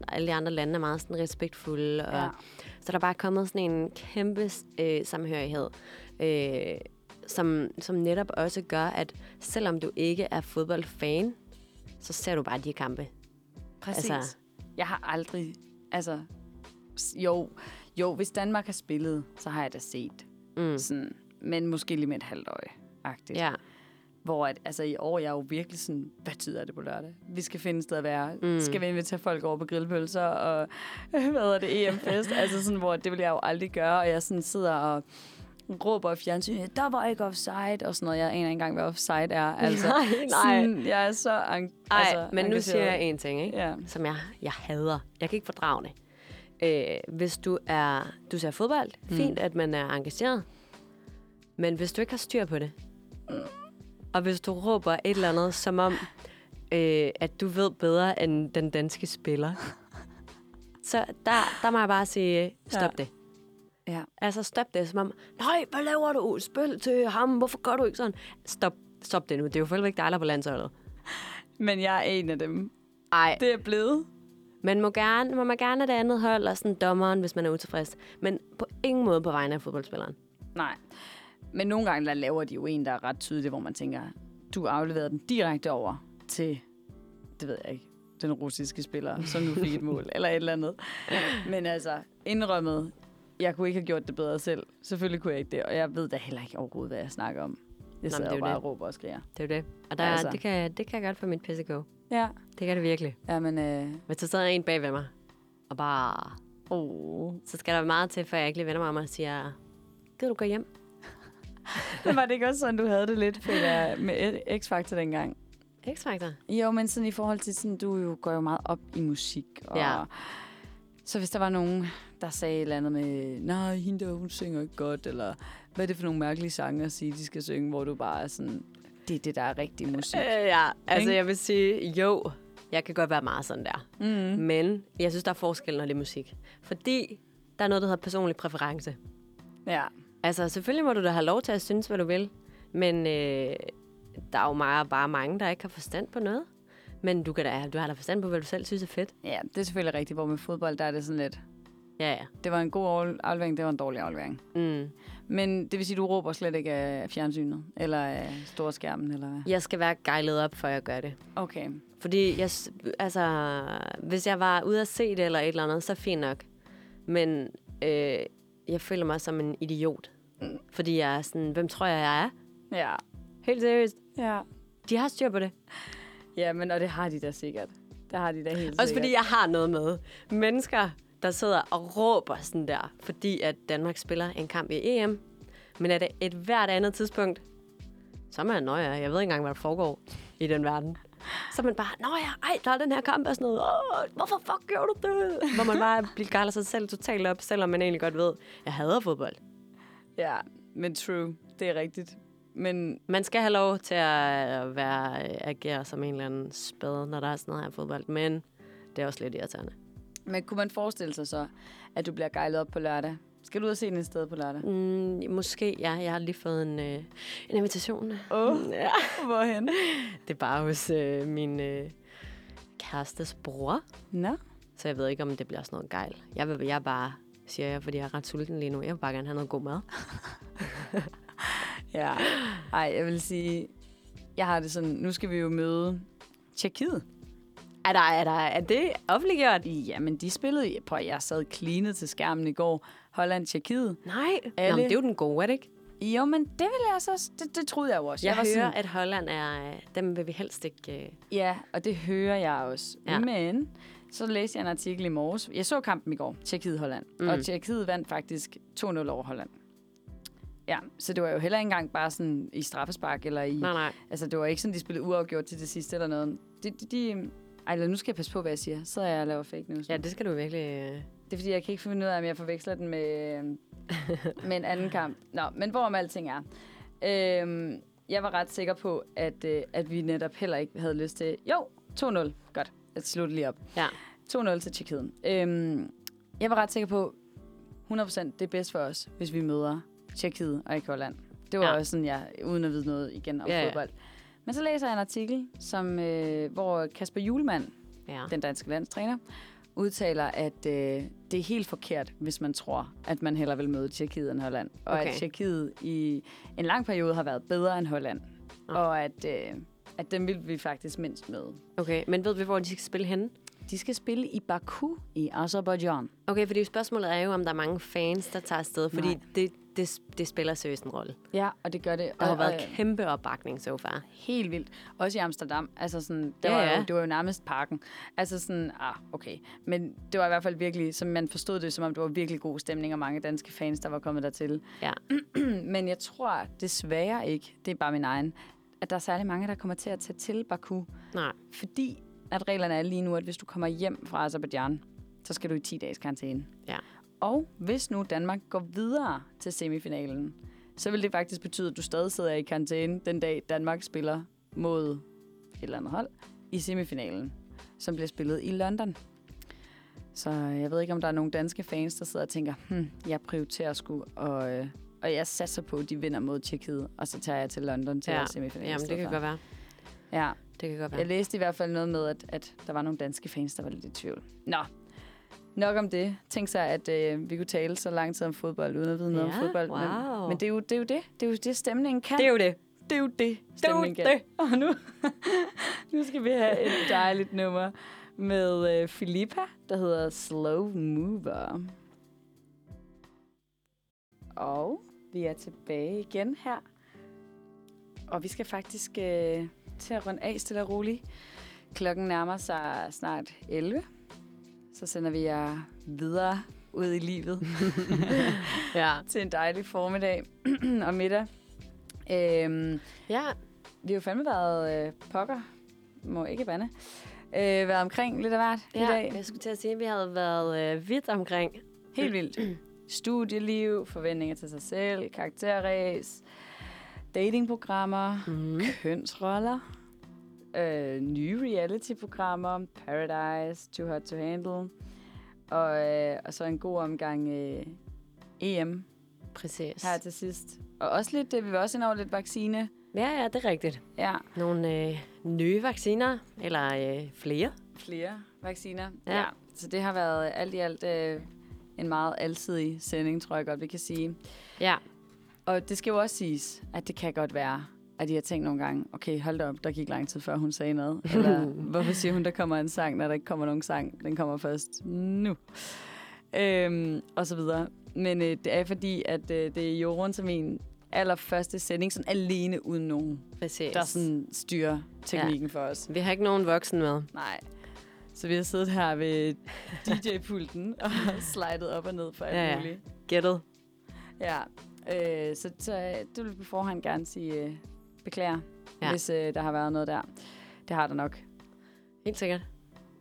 alle de andre lande er meget sådan respektfulde. Og, Ja. Så der er bare kommet sådan en kæmpe øh, samhørighed, øh, som, som netop også gør, at selvom du ikke er fodboldfan, så ser du bare de kampe. Præcis. Altså, jeg har aldrig... Altså, jo, jo, hvis Danmark har spillet, så har jeg da set. Mm. Sådan, men måske lige med et halvt øje. Agtigt. Ja, Hvor at, altså, i år er jeg jo virkelig sådan, hvad tyder det på lørdag? Vi skal finde et sted at være. Mm. Mm. Skal vi invitere folk over på grillpølser og *laughs* hvad hedder det, EM-fest? altså sådan, hvor det vil jeg jo aldrig gøre. Og jeg sådan sidder og råber i fjernsynet, der var ikke offside, og sådan noget. Jeg aner ikke engang, hvad offside er. *laughs* Altså, Nej, nej. Sådan, jeg er så en, Ej, altså, men nu engageret. siger jeg en ting, ikke? Ja. som jeg, jeg hader. Jeg kan ikke fordrage det. Øh, hvis du er du ser fodbold, Mm. fint, at man er engageret. Men hvis du ikke har styr på det, og hvis du råber et eller andet, som om, øh, at du ved bedre end den danske spiller, så der, der må jeg bare sige, stop Ja. det. Ja. Altså, stop det. Som om, nej, hvad laver du? Spil til ham. Hvorfor gør du ikke sådan? Stop, stop det nu. Det er jo selvfølgelig ikke dig, der er på landsholdet. *laughs* Men jeg er en af dem. Ej, Det er blevet. man må gerne, må man gerne have det andet hold, og sådan dommeren, hvis man er utilfreds. Men på ingen måde på vegne af fodboldspilleren. Nej. Men nogle gange der laver de jo en, der er ret tydelig, hvor man tænker, du afleverede den direkte over til, det ved jeg ikke, den russiske spiller, som nu fik et mål, *laughs* eller et eller andet. Men altså, indrømmet, jeg kunne ikke have gjort det bedre selv. Selvfølgelig kunne jeg ikke det, og jeg ved da heller ikke overhovedet, hvad jeg snakker om. Jeg sidder det er jo bare det. og råber og skriger. Det er jo det. Og der, Altså. det, kan, det kan jeg godt for mit pissegå. Ja. Det kan det virkelig. Ja, men... Øh, Hvis der sidder en bag ved mig, og bare... oh. Så skal der meget til, før jeg ikke lige vender mig om og siger, gider du gå hjem? *laughs* Men var det ikke også sådan, du havde det lidt Peter, med X-Factor dengang? X-Factor. Jo, men sådan i forhold til, sådan, du jo går jo meget op i musik. Og Ja. Så hvis der var nogen, der sagde et eller andet med, nej, hende der, hun synger ikke godt, eller hvad er det for nogle mærkelige sange at sige, de skal synge, hvor du bare er sådan, det er det, der er rigtig musik. Øh, ja, altså Ikke? jeg vil sige, jo, jeg kan godt være meget sådan der. Mm. Men jeg synes, der er forskel, når det er musik. Fordi der er noget, der hedder personlig præference. Ja. Altså, selvfølgelig må du da have lov til at synes, hvad du vil. Men øh, der er jo meget, bare mange, der ikke har forstand på noget. Men du, kan da, du har da forstand på, hvad du selv synes er fedt. ja, det er selvfølgelig rigtigt, hvor med fodbold, der er det sådan lidt, Ja, ja. det var en god afl- aflevering, det var en dårlig aflevering. Mm. Men det vil sige, du råber slet ikke af fjernsynet, eller af storskærmen, eller hvad? Jeg skal være gejlet op, før jeg gør det. Okay. Fordi jeg, altså, hvis jeg var ude at se det eller et eller andet, så fint nok. Men øh, jeg føler mig som en idiot. Fordi jeg er sådan, hvem tror jeg, jeg er? Ja. Helt seriøst. Ja. De har styr på det. Ja, men og det har de da sikkert. Det har de da helt Også sikkert. fordi jeg har noget med mennesker, der sidder og råber sådan der, fordi at Danmark spiller en kamp i EM. Men er det et hvert andet tidspunkt, så er man nøje. Jeg ved ikke engang, hvad der foregår i den verden. Så man bare, nå ja, ej, der er den her kamp og sådan noget. Åh, hvorfor fuck gjorde du det? Hvor man bare *laughs* bliver sig selv totalt op, selvom man egentlig godt ved, jeg hader fodbold. Ja, men true. Det er rigtigt. Men Man skal have lov til at være, agere som en eller anden spade, når der er sådan noget her fodbold. Men det er også lidt irriterende. Men kunne man forestille sig så, at du bliver gejlet op på lørdag? Skal du ud og se den et sted på lørdag? Mm, måske, ja. Jeg har lige fået en, øh, en invitation. Åh, *laughs* Ja. hvorhen? Det er bare hos øh, min øh, kærestes bror. Nå. Så jeg ved ikke, om det bliver sådan noget gejl. Jeg, vil, jeg bare, siger jeg, fordi jeg er ret sulten lige nu. Jeg vil bare gerne have noget god mad. *laughs* Ja. Ej, jeg vil sige, jeg har det sådan, nu skal vi jo møde Tjekkiet. Er, der, er, der, er det offentliggjort? Jamen, de spillede, på, jeg sad cleanet til skærmen i går, Holland Tjekkiet. Nej. Alle- Nå, men det er jo den gode, er det ikke? Jo, men det vil jeg så, det, det troede jeg jo også. Jeg, jeg var hører, sådan, at Holland er... øh, Dem vil vi helst ikke... Øh... Ja, og det hører jeg også. Ja. Men så læste jeg en artikel i morges. Jeg så kampen i går, Tjekkiet-Holland. Mm. Og Tjekkiet vandt faktisk 2-0 over Holland. Ja, så det var jo heller ikke engang bare sådan i straffespark, eller i... Nej, nej. Altså, det var ikke sådan, de spillede uafgjort til det sidste eller noget. De, de, de, ej, nu skal jeg passe på, hvad jeg siger. Så jeg og laver fake news. Ja, det skal du virkelig... Øh... Det er fordi, jeg kan ikke finde ud af, om jeg forveksler den med, øh, med en anden kamp. Nå, men hvorom alting er. Øhm, jeg var ret sikker på, at, øh, at vi netop heller ikke havde lyst til... Jo, 2-0. Godt, jeg slutter lige op. Ja. 2-0 til Tjekkiet. Øhm, jeg var ret sikker på, 100% det er bedst for os, hvis vi møder Tjekkiet og ikke Holland. Det var ja. Ja. også sådan, jeg, uden at vide noget igen om Ja, ja. fodbold. Men så læser jeg en artikel, som, øh, hvor Kasper Julemand, Ja. den danske landstræner, udtaler, at øh, det er helt forkert, hvis man tror, at man hellere vil møde Tjekkiet end Holland. Og Okay. at Tjekkiet i en lang periode har været bedre end Holland. Nå. Og at, øh, at dem vil vi faktisk mindst møde. Okay, men ved vi, hvor de skal spille henne? De skal spille i Baku i Azerbaijan. Okay, fordi spørgsmålet er jo, om der er mange fans, der tager afsted, fordi Nej. det, det, det spiller seriøst en rolle. Ja, og det gør det. Der har og, været og, kæmpe opbakning så far. helt vildt. Også i Amsterdam. Altså sådan, der Ja, var jo, det var jo nærmest parken. Altså sådan, ah, okay. Men det var i hvert fald virkelig, som man forstod det, som om det var virkelig god stemning, og mange danske fans, der var kommet dertil. Ja. *clears throat* Men jeg tror desværre ikke, det er bare min egen, at der er særlig mange, der kommer til at tage til Baku. Nej. Fordi at reglerne er lige nu, at hvis du kommer hjem fra Azerbaijan, så skal du i 10 dages karantæne. Ja. Og hvis nu Danmark går videre til semifinalen, så vil det faktisk betyde, at du stadig sidder i karantæne den dag, Danmark spiller mod et eller andet hold i semifinalen, som bliver spillet i London. Så jeg ved ikke, om der er nogle danske fans, der sidder og tænker, hm, jeg prioriterer sgu, og, øh, og jeg satser på, at de vinder mod Tjekkiet, og så tager jeg til London til Ja, semifinalen. Jamen, det kan godt være. Ja, Det kan godt være. jeg læste i hvert fald noget med, at, at der var nogle danske fans, der var lidt i tvivl. Nå, nok om det. Tænk sig, at øh, vi kunne tale så lang tid om fodbold, uden at vide noget om Ja, fodbold. wow. Men, men det, er jo, det er jo det. Det er jo det, stemningen kan. Det er jo det. det, er jo det, stemningen det. kan. *laughs* Og nu, *laughs* nu skal vi have et dejligt nummer med øh, Filippa, der hedder Slow Mover. Og vi er tilbage igen her. Og vi skal faktisk øh, til at runde af stille og roligt. Klokken nærmer sig snart 11. Så sender vi jer videre ud i livet *laughs* Ja. til en dejlig formiddag *clears throat* og middag. Øhm, Ja, vi har jo fandme været øh, pokker, må ikke bande, øh, været omkring lidt af hvert ja. i dag. Jeg skulle til at sige, at vi havde været øh, vidt omkring. Helt vildt. *clears throat* Studieliv, forventninger til sig selv, karakterræs, datingprogrammer, Mm. kønsroller, øh, nye reality-programmer, Paradise, Too Hot to Handle, og, øh, og så en god omgang øh, EM Præcis. her til sidst. Og også lidt, øh, vi også ind over lidt vaccine. Ja, ja, det er rigtigt. Ja, Nogle øh, nye vacciner, eller øh, flere. flere vacciner. Ja. ja. Så det har været alt i alt øh, en meget alsidig sending, tror jeg godt, vi kan sige. Ja, Og det skal jo også siges, at det kan godt være, at de har tænkt nogle gange, okay, hold da op, der gik lang tid før hun sagde noget. Eller *laughs* hvorfor siger hun, der kommer en sang, når der ikke kommer nogen sang? Den kommer først nu. Øhm, og så videre. Men øh, det er fordi, at øh, det er Jorun som en allerførste sending, sådan alene uden nogen, præcis. der sådan styrer teknikken ja. for os. Vi har ikke nogen voksen med. Nej. Så vi har siddet her ved DJ-pulten *laughs* og slidet op og ned for alt Ja, ja. muligt. Gættet. Ja. Øh, så, så øh, det vil vi på forhånd gerne sige øh, beklager, Ja. hvis øh, der har været noget der. Det har der nok. Helt sikkert.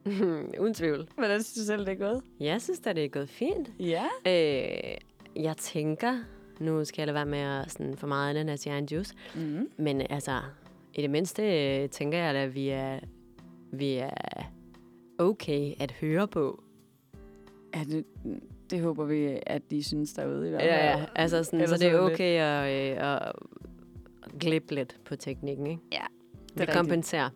*laughs* Uden tvivl. Hvordan synes du selv, det er gået? Jeg synes da, det er gået fint. Ja. Øh, jeg tænker, nu skal jeg lade være med at sådan for meget af sin egen juice, Mm. men altså, i det mindste øh, tænker jeg at vi er, vi er okay at høre på. Ja, det, det håber vi, at de synes derude i hvert fald. Ja, ja. Altså sådan, så det er okay at, øh, at glippe lidt på teknikken, ikke? Ja, Vi rigtigt. kompenserer.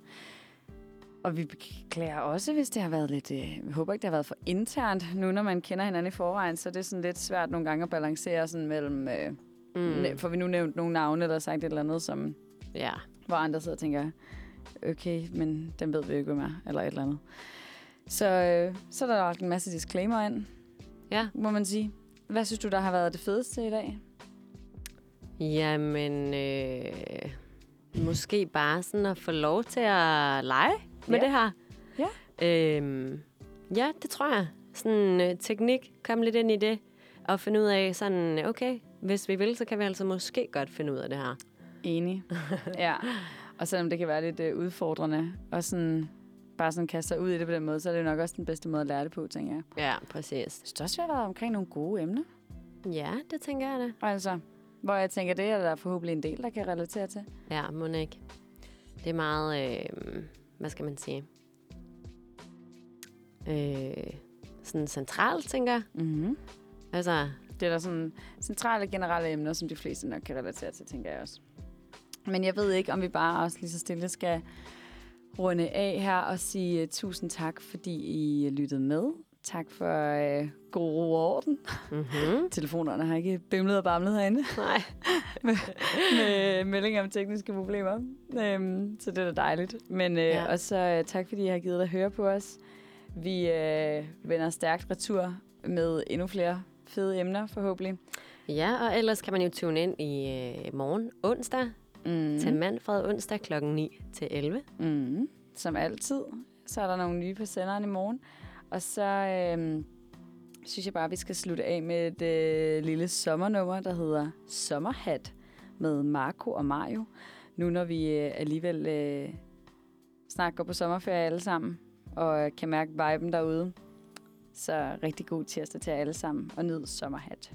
Og vi beklager også, hvis det har været lidt... Øh, vi håber ikke, det har været for internt. Nu, når man kender hinanden i forvejen, så er det sådan lidt svært nogle gange at balancere sådan mellem... Øh, Mm. mm. For vi nu nævnt nogle navne, eller sagt et eller andet, som, Ja. hvor andre sidder og tænker, okay, men den ved vi jo ikke, hvem er, eller et eller andet. Så, øh, så er der lagt en masse disclaimer ind, Ja. må man sige. Hvad synes du, der har været det fedeste i dag? Jamen, øh, måske bare sådan at få lov til at lege med Ja. det her. Ja. Øhm, ja, det tror jeg. Sådan øh, teknik, kom lidt ind i det, og finde ud af sådan, okay, hvis vi vil, så kan vi altså måske godt finde ud af det her. Enig. *laughs* ja. Og selvom det kan være lidt øh, udfordrende, og sådan, bare sådan kaste sig ud i det på den måde, så er det nok også den bedste måde at lære det på, tænker jeg. Ja, præcis. Jeg synes også, vi har været omkring nogle gode emner. Ja, det tænker jeg da. Altså, hvor jeg tænker, det er der forhåbentlig en del, der kan relatere til. Ja, må ikke. Det er meget, øh, hvad skal man sige, øh, sådan centralt, tænker jeg. Mm-hmm. Altså, Det er der sådan centrale generelle emner, som de fleste nok kan relatere til, tænker jeg også. Men jeg ved ikke, om vi bare også lige så stille skal runde af her og sige uh, tusind tak, fordi I lyttede med. Tak for uh, god ro og orden. mm-hmm. *laughs* Telefonerne har ikke bimlet og bamlet herinde nej. *laughs* med meldinger om tekniske problemer. Um, så det er da dejligt. Men uh, Ja. ja. også uh, tak, fordi I har givet at høre på os. Vi uh, vender stærkt retur med endnu flere fede emner, forhåbentlig. Ja, og ellers kan man jo tune ind i øh, morgen onsdag Mm. til Manfred onsdag kl. 9 til 11. Mm. Som altid. Så er der nogle nye på senderen i morgen. Og så øhm, synes jeg bare, at vi skal slutte af med et øh, lille sommernummer, der hedder Sommerhat med Marco og Mario. Nu når vi øh, alligevel øh, snart går på sommerferie alle sammen, og kan mærke viben derude. Så rigtig god tirsdag til jer alle sammen, og nyd Sommerhat.